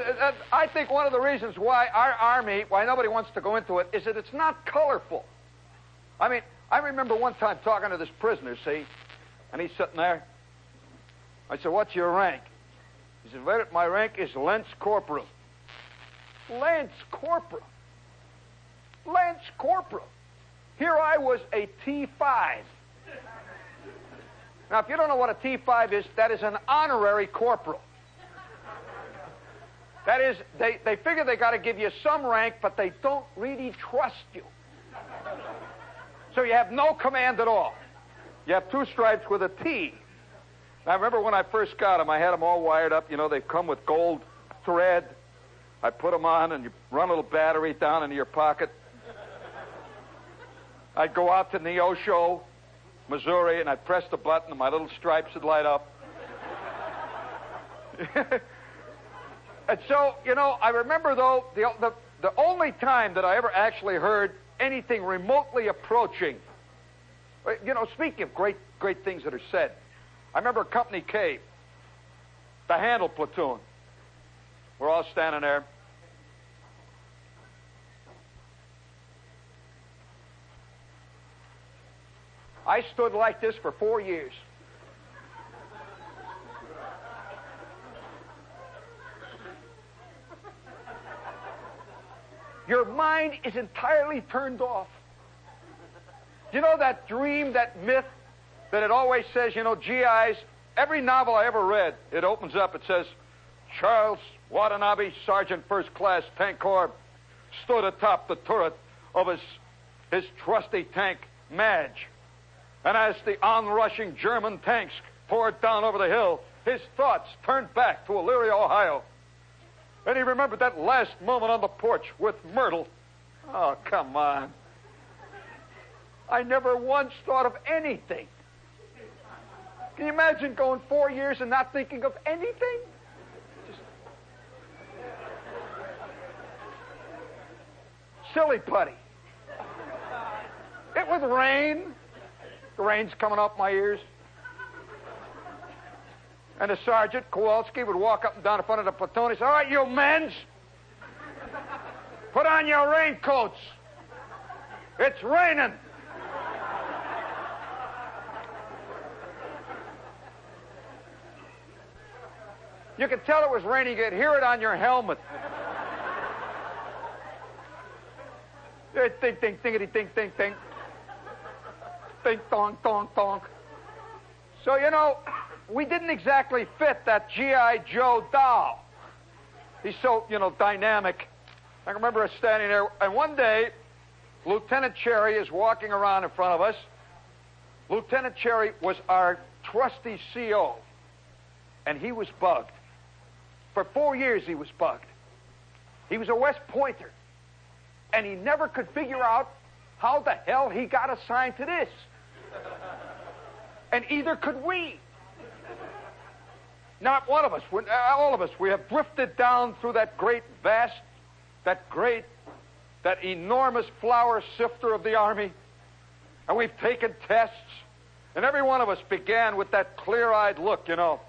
I think one of the reasons why our Army, why nobody wants to go into it, is that it's not colorful. I mean, I remember one time talking to this prisoner, see, and he's sitting there. I said, What's your rank? He said, my rank is Lance Corporal. Lance Corporal. Lance Corporal. Here I was a T5. Now, if you don't know what a T5 is, that is an honorary corporal. That is, they, they figure they got to give you some rank, but they don't really trust you. So you have no command at all. You have two stripes with a T. I remember when I first got them, I had them all wired up. You know, they come with gold thread. I put them on, and you run a little battery down into your pocket. I'd go out to Neosho, Missouri, and I'd press the button, and my little stripes would light up. and so, you know, I remember, though, the, the, the only time that I ever actually heard anything remotely approaching, uh, you know, speaking of great, great things that are said, I remember Company K, the Handle Platoon. We're all standing there. I stood like this for four years. Your mind is entirely turned off. You know that dream, that myth that it always says, you know, GIs, every novel I ever read, it opens up, it says, Charles Watanabe, Sergeant First Class Tank Corps, stood atop the turret of his, his trusty tank, Madge. And as the onrushing German tanks poured down over the hill, his thoughts turned back to Elyria, Ohio. And he remembered that last moment on the porch with Myrtle. Oh, come on. I never once thought of anything. Can you imagine going four years and not thinking of anything? Silly putty. It was rain. The rain's coming off my ears. And the sergeant, Kowalski, would walk up and down in front of the platoon. He said, All right, you men's, put on your raincoats. It's raining. You could tell it was raining. You could hear it on your helmet. Ding, ding, dingity, ding, ding, ding. Ding, dong, dong, dong. So, you know, we didn't exactly fit that G.I. Joe doll. He's so, you know, dynamic. I remember us standing there, and one day, Lieutenant Cherry is walking around in front of us. Lieutenant Cherry was our trusty CO, and he was bugged. For four years, he was bugged. He was a West Pointer, and he never could figure out how the hell he got assigned to this. And either could we. Not one of us, uh, all of us, we have drifted down through that great, vast, that great, that enormous flour sifter of the Army, and we've taken tests, and every one of us began with that clear eyed look, you know.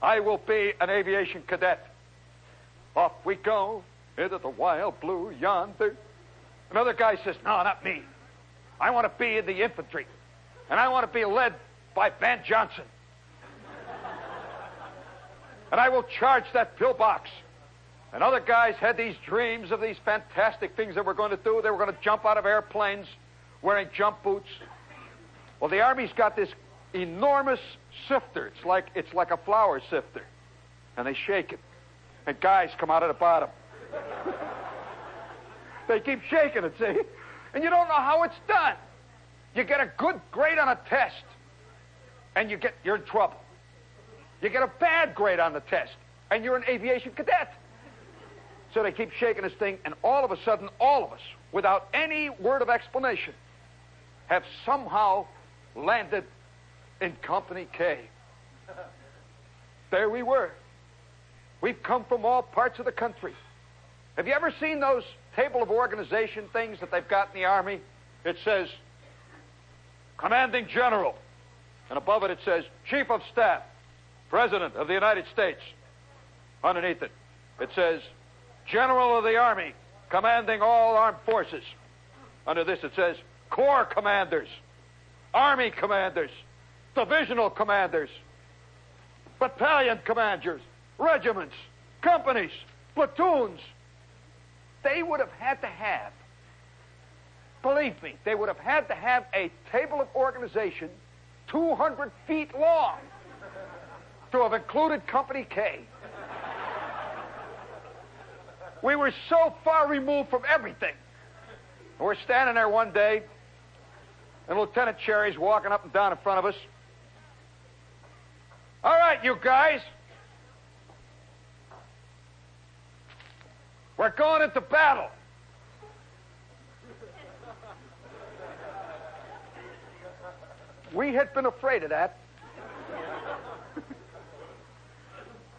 I will be an aviation cadet. Off we go into the wild blue yonder. Another guy says, No, not me. I want to be in the infantry. And I want to be led by Ben Johnson. And I will charge that pillbox. And other guys had these dreams of these fantastic things that we're going to do. They were going to jump out of airplanes wearing jump boots. Well, the Army's got this enormous sifter. It's like it's like a flour sifter, and they shake it, and guys come out of the bottom. they keep shaking it, see, and you don't know how it's done. You get a good grade on a test, and you get you're in trouble. You get a bad grade on the test, and you're an aviation cadet. So they keep shaking this thing, and all of a sudden, all of us, without any word of explanation, have somehow landed in Company K. There we were. We've come from all parts of the country. Have you ever seen those table of organization things that they've got in the Army? It says, Commanding General. And above it, it says, Chief of Staff, President of the United States. Underneath it, it says, General of the Army, commanding all armed forces. Under this, it says, Corps Commanders, Army Commanders, divisional commanders, battalion commanders, regiments, companies, platoons. They would have had to have, believe me, they would have had to have a table of organization 200 feet long to have included Company K. We were so far removed from everything. We're standing there one day, and Lieutenant Cherry's walking up and down in front of us. All right, you guys. We're going into battle. We had been afraid of that.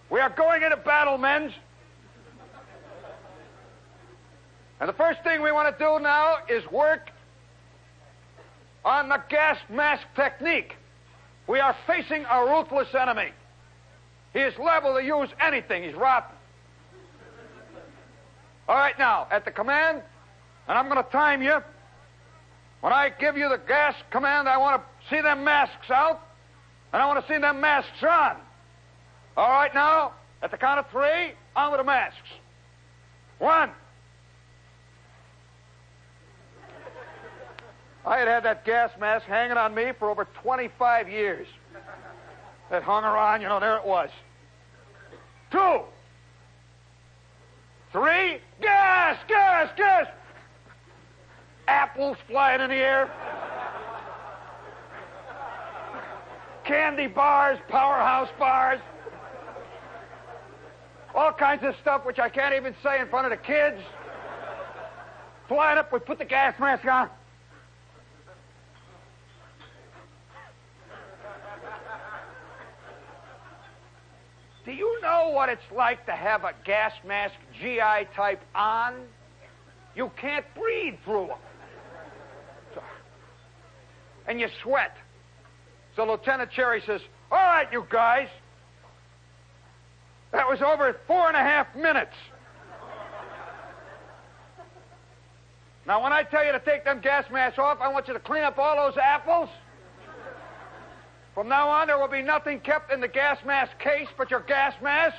We are going into battle, men. And the first thing we want to do now is work on the gas mask technique. We are facing a ruthless enemy. He is liable to use anything. He's rotten. All right, now, at the command, and I'm going to time you. When I give you the gas command, I want to see them masks out, and I want to see them masks on. All right, now, at the count of three, on with the masks. One. I had had that gas mask hanging on me for over 25 years. It hung around, you know, there it was. Two. Three. Gas, gas, gas. Apples flying in the air. Candy bars, powerhouse bars. All kinds of stuff which I can't even say in front of the kids. Flying up, we put the gas mask on. Do you know what it's like to have a gas mask GI type on? You can't breathe through them. And you sweat. So Lieutenant Cherry says, All right, you guys. That was over four and a half minutes. Now, when I tell you to take them gas masks off, I want you to clean up all those apples. From now on, there will be nothing kept in the gas mask case but your gas mask.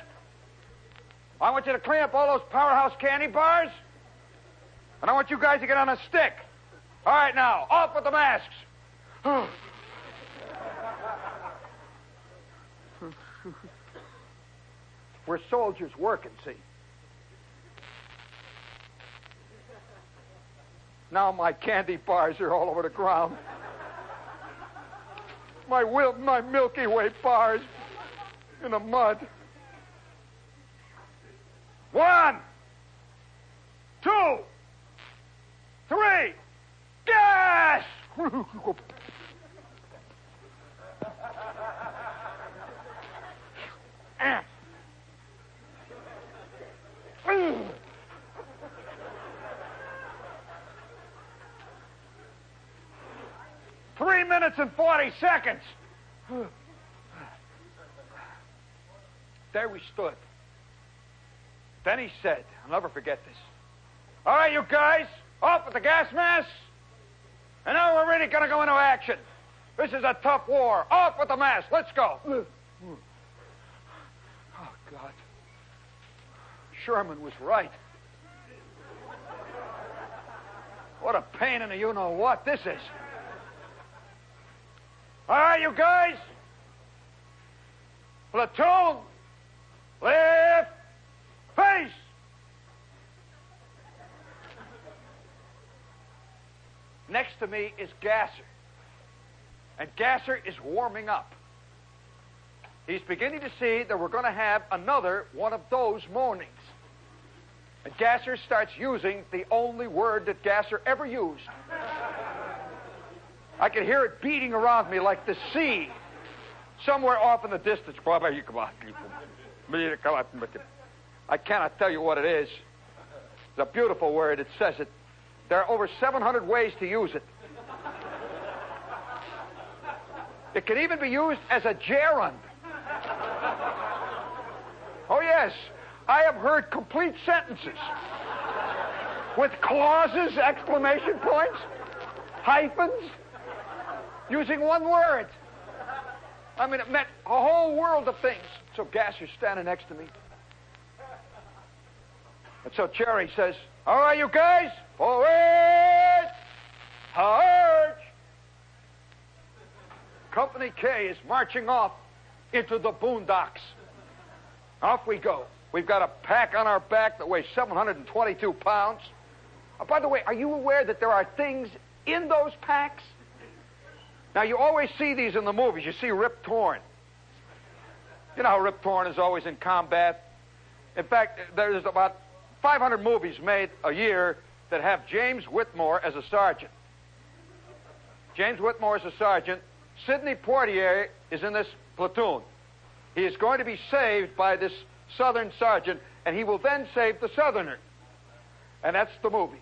I want you to clean up all those powerhouse candy bars. And I want you guys to get on a stick. All right, now, off with the masks. We're soldiers working, see. Now my candy bars are all over the ground my Wilton, my Milky Way bars in the mud. One, two, three, gas! Three minutes and 40 seconds. There we stood. Then he said, I'll never forget this. All right, you guys, off with the gas masks. And now we're really going to go into action. This is a tough war. Off with the mask. Let's go. Oh, God. Sherman was right. What a pain in the you know what this is. All right, you guys. Platoon, left, face. Next to me is Gasser. And Gasser is warming up. He's beginning to see that we're going to have another one of those mornings. And Gasser starts using the only word that Gasser ever used. I could hear it beating around me like the sea somewhere off in the distance. I cannot tell you what it is. It's a beautiful word. It says it. There are over 700 ways to use it. It can even be used as a gerund. Oh, yes. I have heard complete sentences with clauses, exclamation points, hyphens, using one word. I mean, it meant a whole world of things. So Gasser's standing next to me. And so Cherry says, All right, you guys, forward, charge. Company K is marching off into the boondocks. Off we go. We've got a pack on our back that weighs 722 pounds. Oh, by the way, are you aware that there are things in those packs? Now, you always see these in the movies. You see Rip Torn. You know how Rip Torn is always in combat? In fact, there's about 500 movies made a year that have James Whitmore as a sergeant. James Whitmore is a sergeant. Sidney Poitier is in this platoon. He is going to be saved by this southern sergeant, and he will then save the southerner. And that's the movie.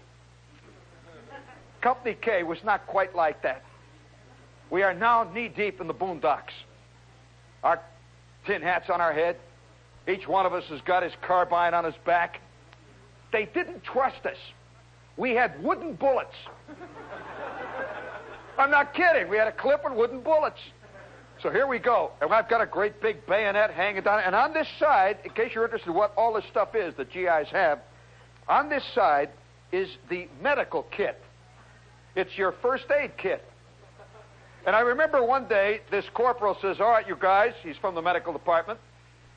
Company K was not quite like that. We are now knee deep in the boondocks. Our tin hats on our head. Each one of us has got his carbine on his back. They didn't trust us. We had wooden bullets. I'm not kidding. We had a clip and wooden bullets. So here we go. And I've got a great big bayonet hanging down. And on this side, in case you're interested in what all this stuff is that GIs have, on this side is the medical kit. It's your first aid kit. And I remember one day this corporal says, All right, you guys, he's from the medical department.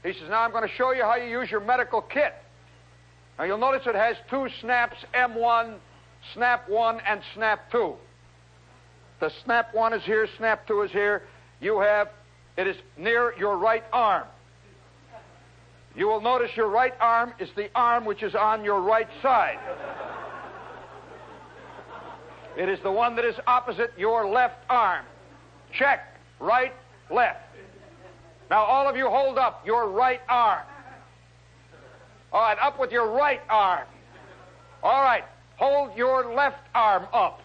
He says, Now I'm going to show you how you use your medical kit. Now you'll notice it has two snaps M1, snap 1, and snap 2. The snap 1 is here, snap 2 is here. You have, it is near your right arm. You will notice your right arm is the arm which is on your right side. It is the one that is opposite your left arm. Check. Right, left. Now, all of you hold up your right arm. All right, up with your right arm. All right, hold your left arm up.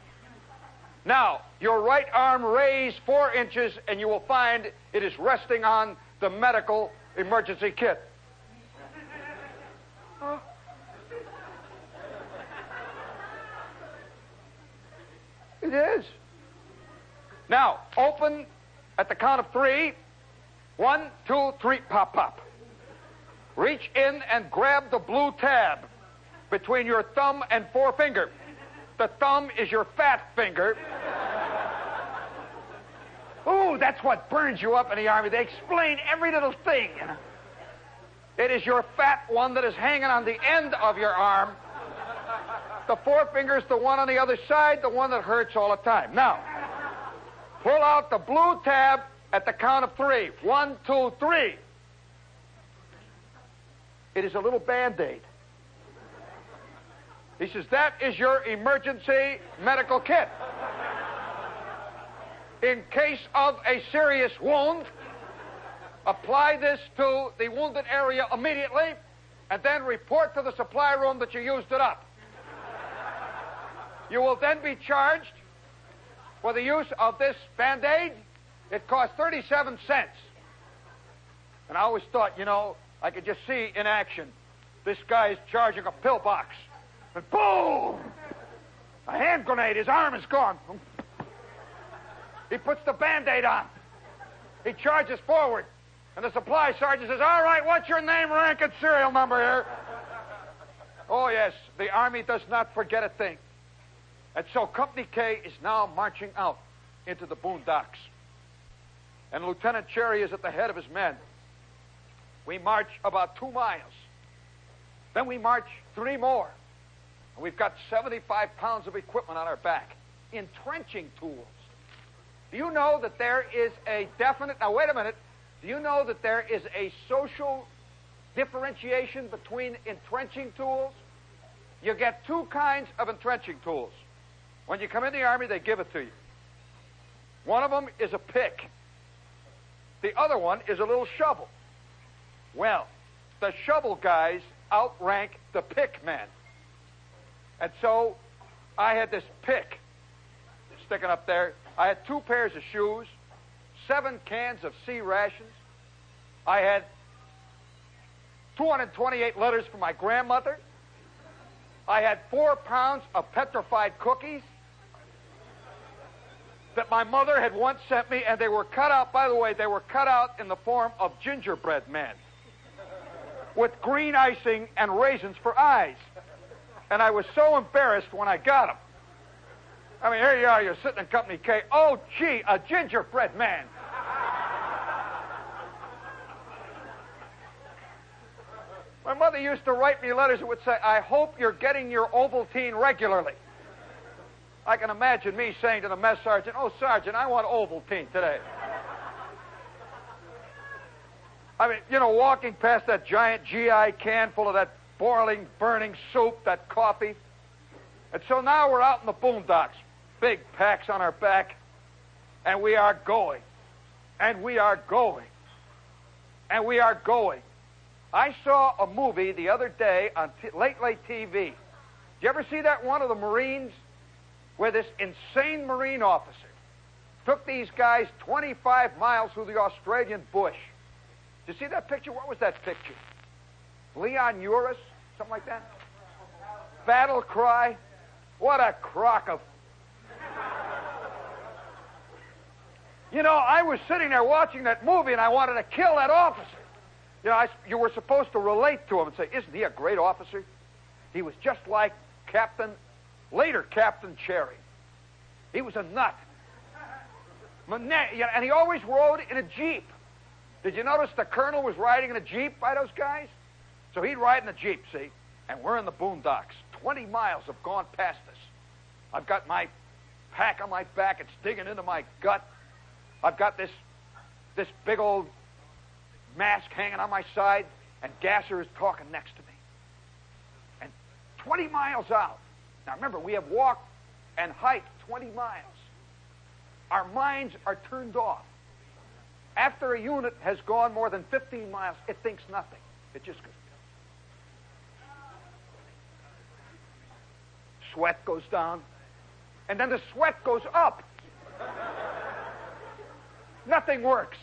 Now, your right arm raised four inches, and you will find it is resting on the medical emergency kit. It is. Now, open at the count of three. One, two, three, pop, pop. Reach in and grab the blue tab between your thumb and forefinger. The thumb is your fat finger. Ooh, that's what burns you up in the Army. They explain every little thing. It is your fat one that is hanging on the end of your arm. The forefinger is the one on the other side, the one that hurts all the time. Now, pull out the blue tab at the count of three. One, two, three. It is a little band aid. He says, That is your emergency medical kit. In case of a serious wound, apply this to the wounded area immediately, and then report to the supply room that you used it up. You will then be charged for the use of this band aid. It costs 37 cents. And I always thought, you know, I could just see in action this guy is charging a pillbox. And boom! A hand grenade, his arm is gone. He puts the band aid on. He charges forward. And the supply sergeant says, All right, what's your name, rank, and serial number here? oh, yes, the Army does not forget a thing. And so Company K is now marching out into the boondocks. And Lieutenant Cherry is at the head of his men. We march about two miles. Then we march three more. And we've got 75 pounds of equipment on our back. Entrenching tools. Do you know that there is a definite. Now, wait a minute. Do you know that there is a social differentiation between entrenching tools? You get two kinds of entrenching tools. When you come in the Army, they give it to you. One of them is a pick. The other one is a little shovel. Well, the shovel guys outrank the pick men. And so I had this pick sticking up there. I had two pairs of shoes, seven cans of C rations. I had 228 letters from my grandmother. I had four pounds of petrified cookies. that my mother had once sent me, and they were cut out, by the way, they were cut out in the form of gingerbread men with green icing and raisins for eyes. And I was so embarrassed when I got them. I mean, here you are, you're sitting in company K. Oh, gee, a gingerbread man. My mother used to write me letters that would say, I hope you're getting your Ovaltine regularly. I can imagine me saying to the mess sergeant, Oh, Sergeant, I want Ovaltine today. I mean, you know, walking past that giant GI can full of that boiling, burning soup, that coffee. And so now we're out in the boondocks, big packs on our back, and we are going. And we are going. And we are going. I saw a movie the other day on t- late, late TV. Did you ever see that one of the Marines where this insane Marine officer took these guys 25 miles through the Australian bush? Did you see that picture? What was that picture? Leon Uris? Something like that? Battle Cry? What a crock of. You know, I was sitting there watching that movie and I wanted to kill that officer. You know, I, you were supposed to relate to him and say, Isn't he a great officer? He was just like Captain, later Captain Cherry. He was a nut. And he always rode in a Jeep. Did you notice the colonel was riding in a Jeep by those guys? So he'd ride in a Jeep, see? And we're in the boondocks. 20 miles have gone past us. I've got my pack on my back. It's digging into my gut. I've got this, this big old mask hanging on my side, and Gasser is talking next to me. And 20 miles out. Now remember, we have walked and hiked 20 miles. Our minds are turned off. After a unit has gone more than 15 miles, it thinks nothing. It just goes. Sweat goes down, and then the sweat goes up. nothing works.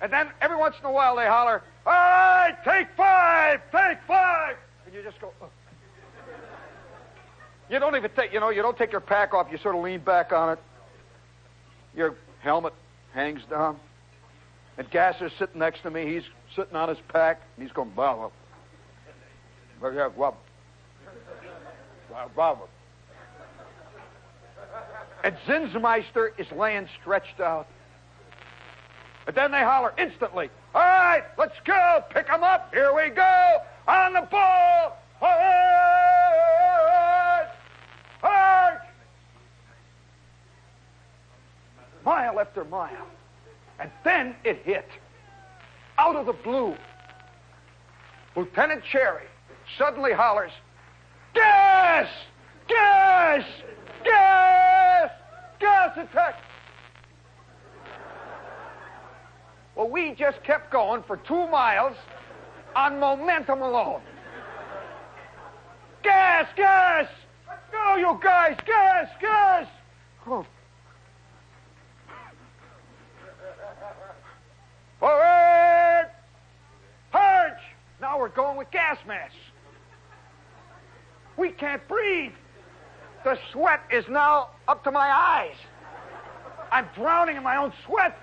And then every once in a while they holler, All right, take five, take five. And you just go, oh. You don't even take, you know, you don't take your pack off. You sort of lean back on it. Your helmet hangs down. And Gasser's sitting next to me. He's sitting on his pack. And he's going, blah, blah, blah. And Zinsmeister is laying stretched out. And then they holler instantly, All right, let's go. pick 'em up. Here we go. On the ball. Hard. Hard. Mile after mile. And then it hit. Out of the blue. Lieutenant Cherry suddenly hollers, Gas! Gas! Gas! Gas attack! Well, we just kept going for two miles on momentum alone. Gas, gas! Go, you guys! Gas, gas! Oh. Forward! Purge! Now we're going with gas masks. We can't breathe. The sweat is now up to my eyes. I'm drowning in my own sweat.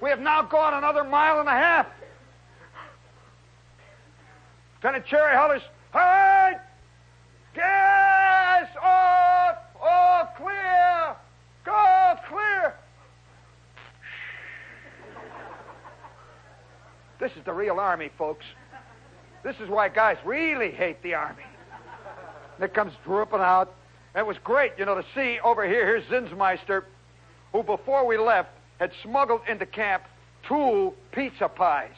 We have now gone another mile and a half. Lieutenant Cherry hollers, Hey! Gas off! All clear! Go clear! This is the real Army, folks. This is why guys really hate the Army. And it comes drooping out. And it was great, you know, to see over here, here's Zinsmeister, who before we left had smuggled into camp two pizza pies.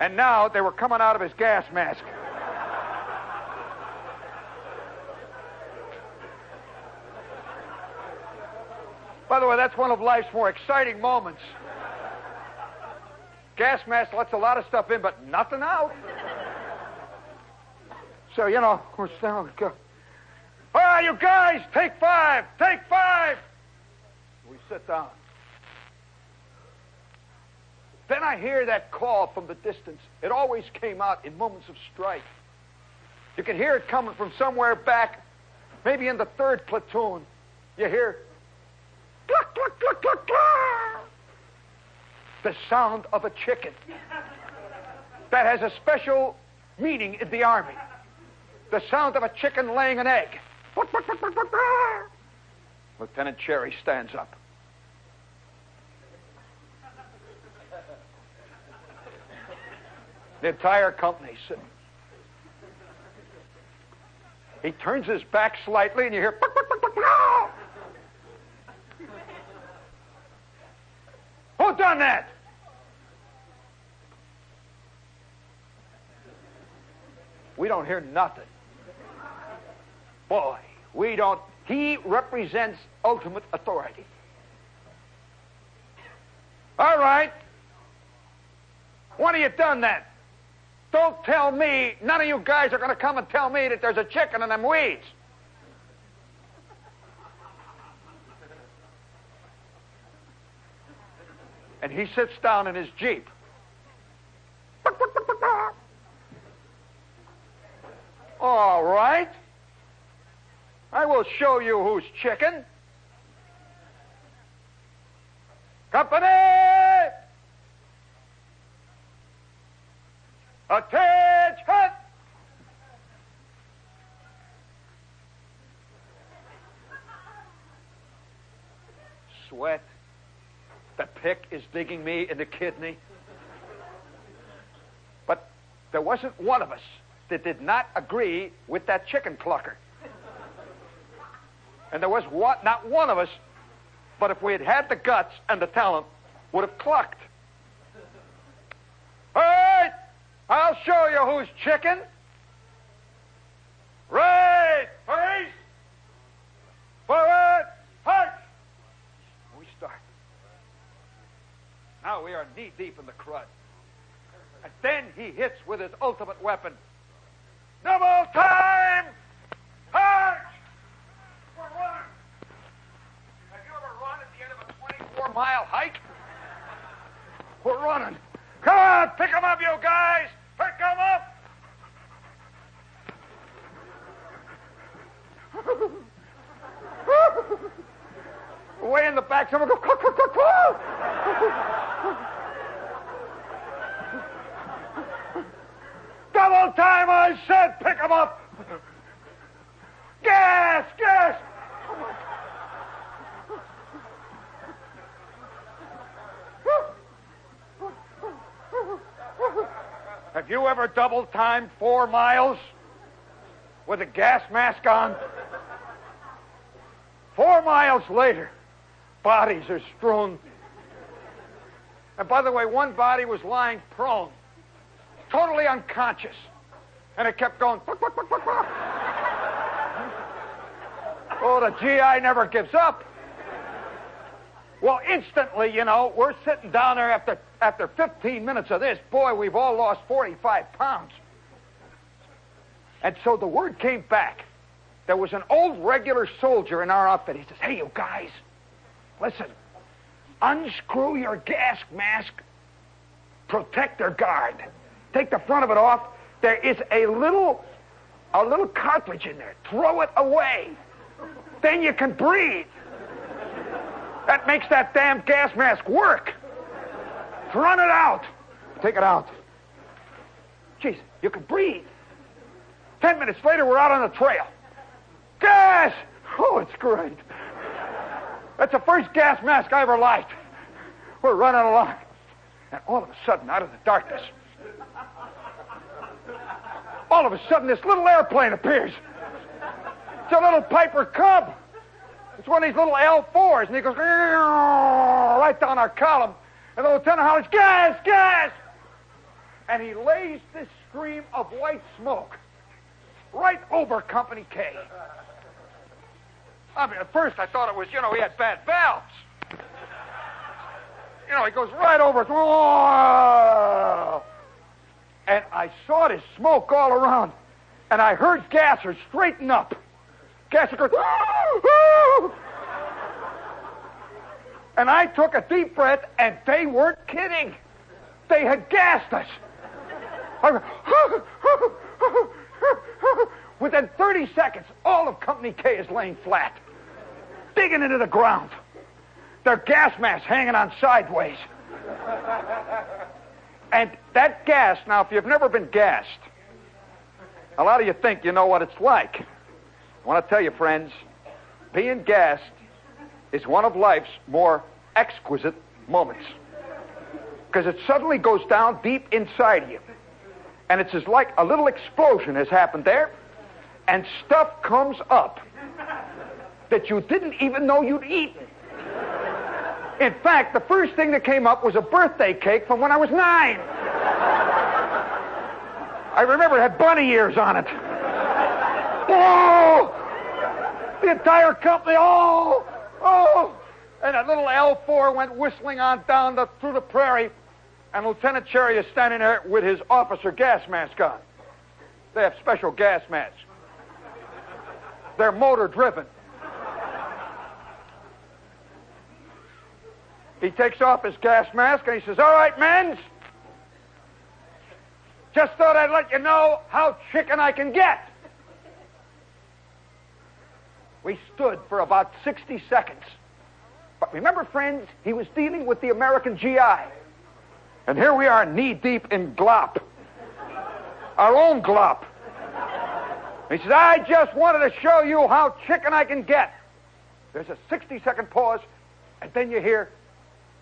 And now they were coming out of his gas mask. By the way, that's one of life's more exciting moments. Gas mask lets a lot of stuff in, but nothing out. So, you know, we're still go. All right, you guys, take five, take five. We sit down. Then I hear that call from the distance. It always came out in moments of strife. You can hear it coming from somewhere back, maybe in the third platoon. You hear cluck, cluck, cluck, cluck, cluck. The sound of a chicken. That has a special meaning in the Army. The sound of a chicken laying an egg. Lieutenant Cherry stands up. The entire company sitting. He turns his back slightly, and you hear. Who done that? We don't hear nothing. Boy, we don't. He represents ultimate authority. All right. When have you done that? Don't tell me, none of you guys are going to come and tell me that there's a chicken in them weeds. And he sits down in his Jeep. All right. I will show you who's chicken. Company! Attention! Sweat. The pick is digging me in the kidney. But there wasn't one of us that did not agree with that chicken clucker. And there was what, not one of us, but if we had had the guts and the talent, would have clucked. All right, I'll show you who's chicken. Right, face, forward, punch. We start. Now we are knee deep in the crud. And then he hits with his ultimate weapon. Double time! Punch! We're running. Have you ever run at the end of a 24 mile hike? We're running. Come on, pick 'em up, you guys! Pick 'em up! Way in the back, someone go, "Cluck, cluck, cluck, cluck." Double time, I said, pick 'em up! Gas, gas! Have you ever double timed four miles with a gas mask on? Four miles later, bodies are strewn. And by the way, one body was lying prone, totally unconscious. And it kept going. oh, the GI never gives up. Well, instantly, you know, we're sitting down there after after 15 minutes of this. Boy, we've all lost 45 pounds. And so the word came back. There was an old regular soldier in our outfit. He says, "Hey, you guys, listen. Unscrew your gas mask protector guard. Take the front of it off. There is a little a little cartridge in there. Throw it away. Then you can breathe." That makes that damn gas mask work. Run it out. Take it out. Jeez, you can breathe. Ten minutes later, we're out on the trail. Gas! Oh, it's great. That's the first gas mask I ever liked. We're running along. And all of a sudden, out of the darkness, all of a sudden, this little airplane appears. It's a little Piper Cub. It's one of these little L4s, and he goes right down our column. And the lieutenant hollers, gas, gas! And he lays this stream of white smoke right over Company K. I mean, at first I thought it was, you know, he had bad valves. You know, he goes right over. And I saw this smoke all around. And I heard Gasser straighten up. Gasser goes, and I took a deep breath, and they weren't kidding. They had gassed us. I Within 30 seconds, all of Company K is laying flat, digging into the ground. Their gas masks hanging on sideways. and that gas, now, if you've never been gassed, a lot of you think you know what it's like. I want to tell you, friends, being gassed is one of life's more exquisite moments. Because it suddenly goes down deep inside you. And it's as like a little explosion has happened there, and stuff comes up that you didn't even know you'd eaten. In fact, the first thing that came up was a birthday cake from when I was nine. I remember it had bunny ears on it. Oh! The entire company, oh! Oh! And that little L4 went whistling on down the, through the prairie, and Lieutenant Cherry is standing there with his officer gas mask on. They have special gas masks. They're motor driven. He takes off his gas mask and he says, All right, men, just thought I'd let you know how chicken I can get. We stood for about 60 seconds. But remember, friends, he was dealing with the American GI. And here we are knee deep in glop. Our own glop. He says, I just wanted to show you how chicken I can get. There's a 60 second pause, and then you hear,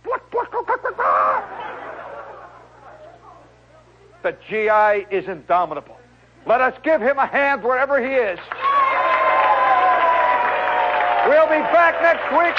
the GI is indomitable. Let us give him a hand wherever he is. We'll be back next week.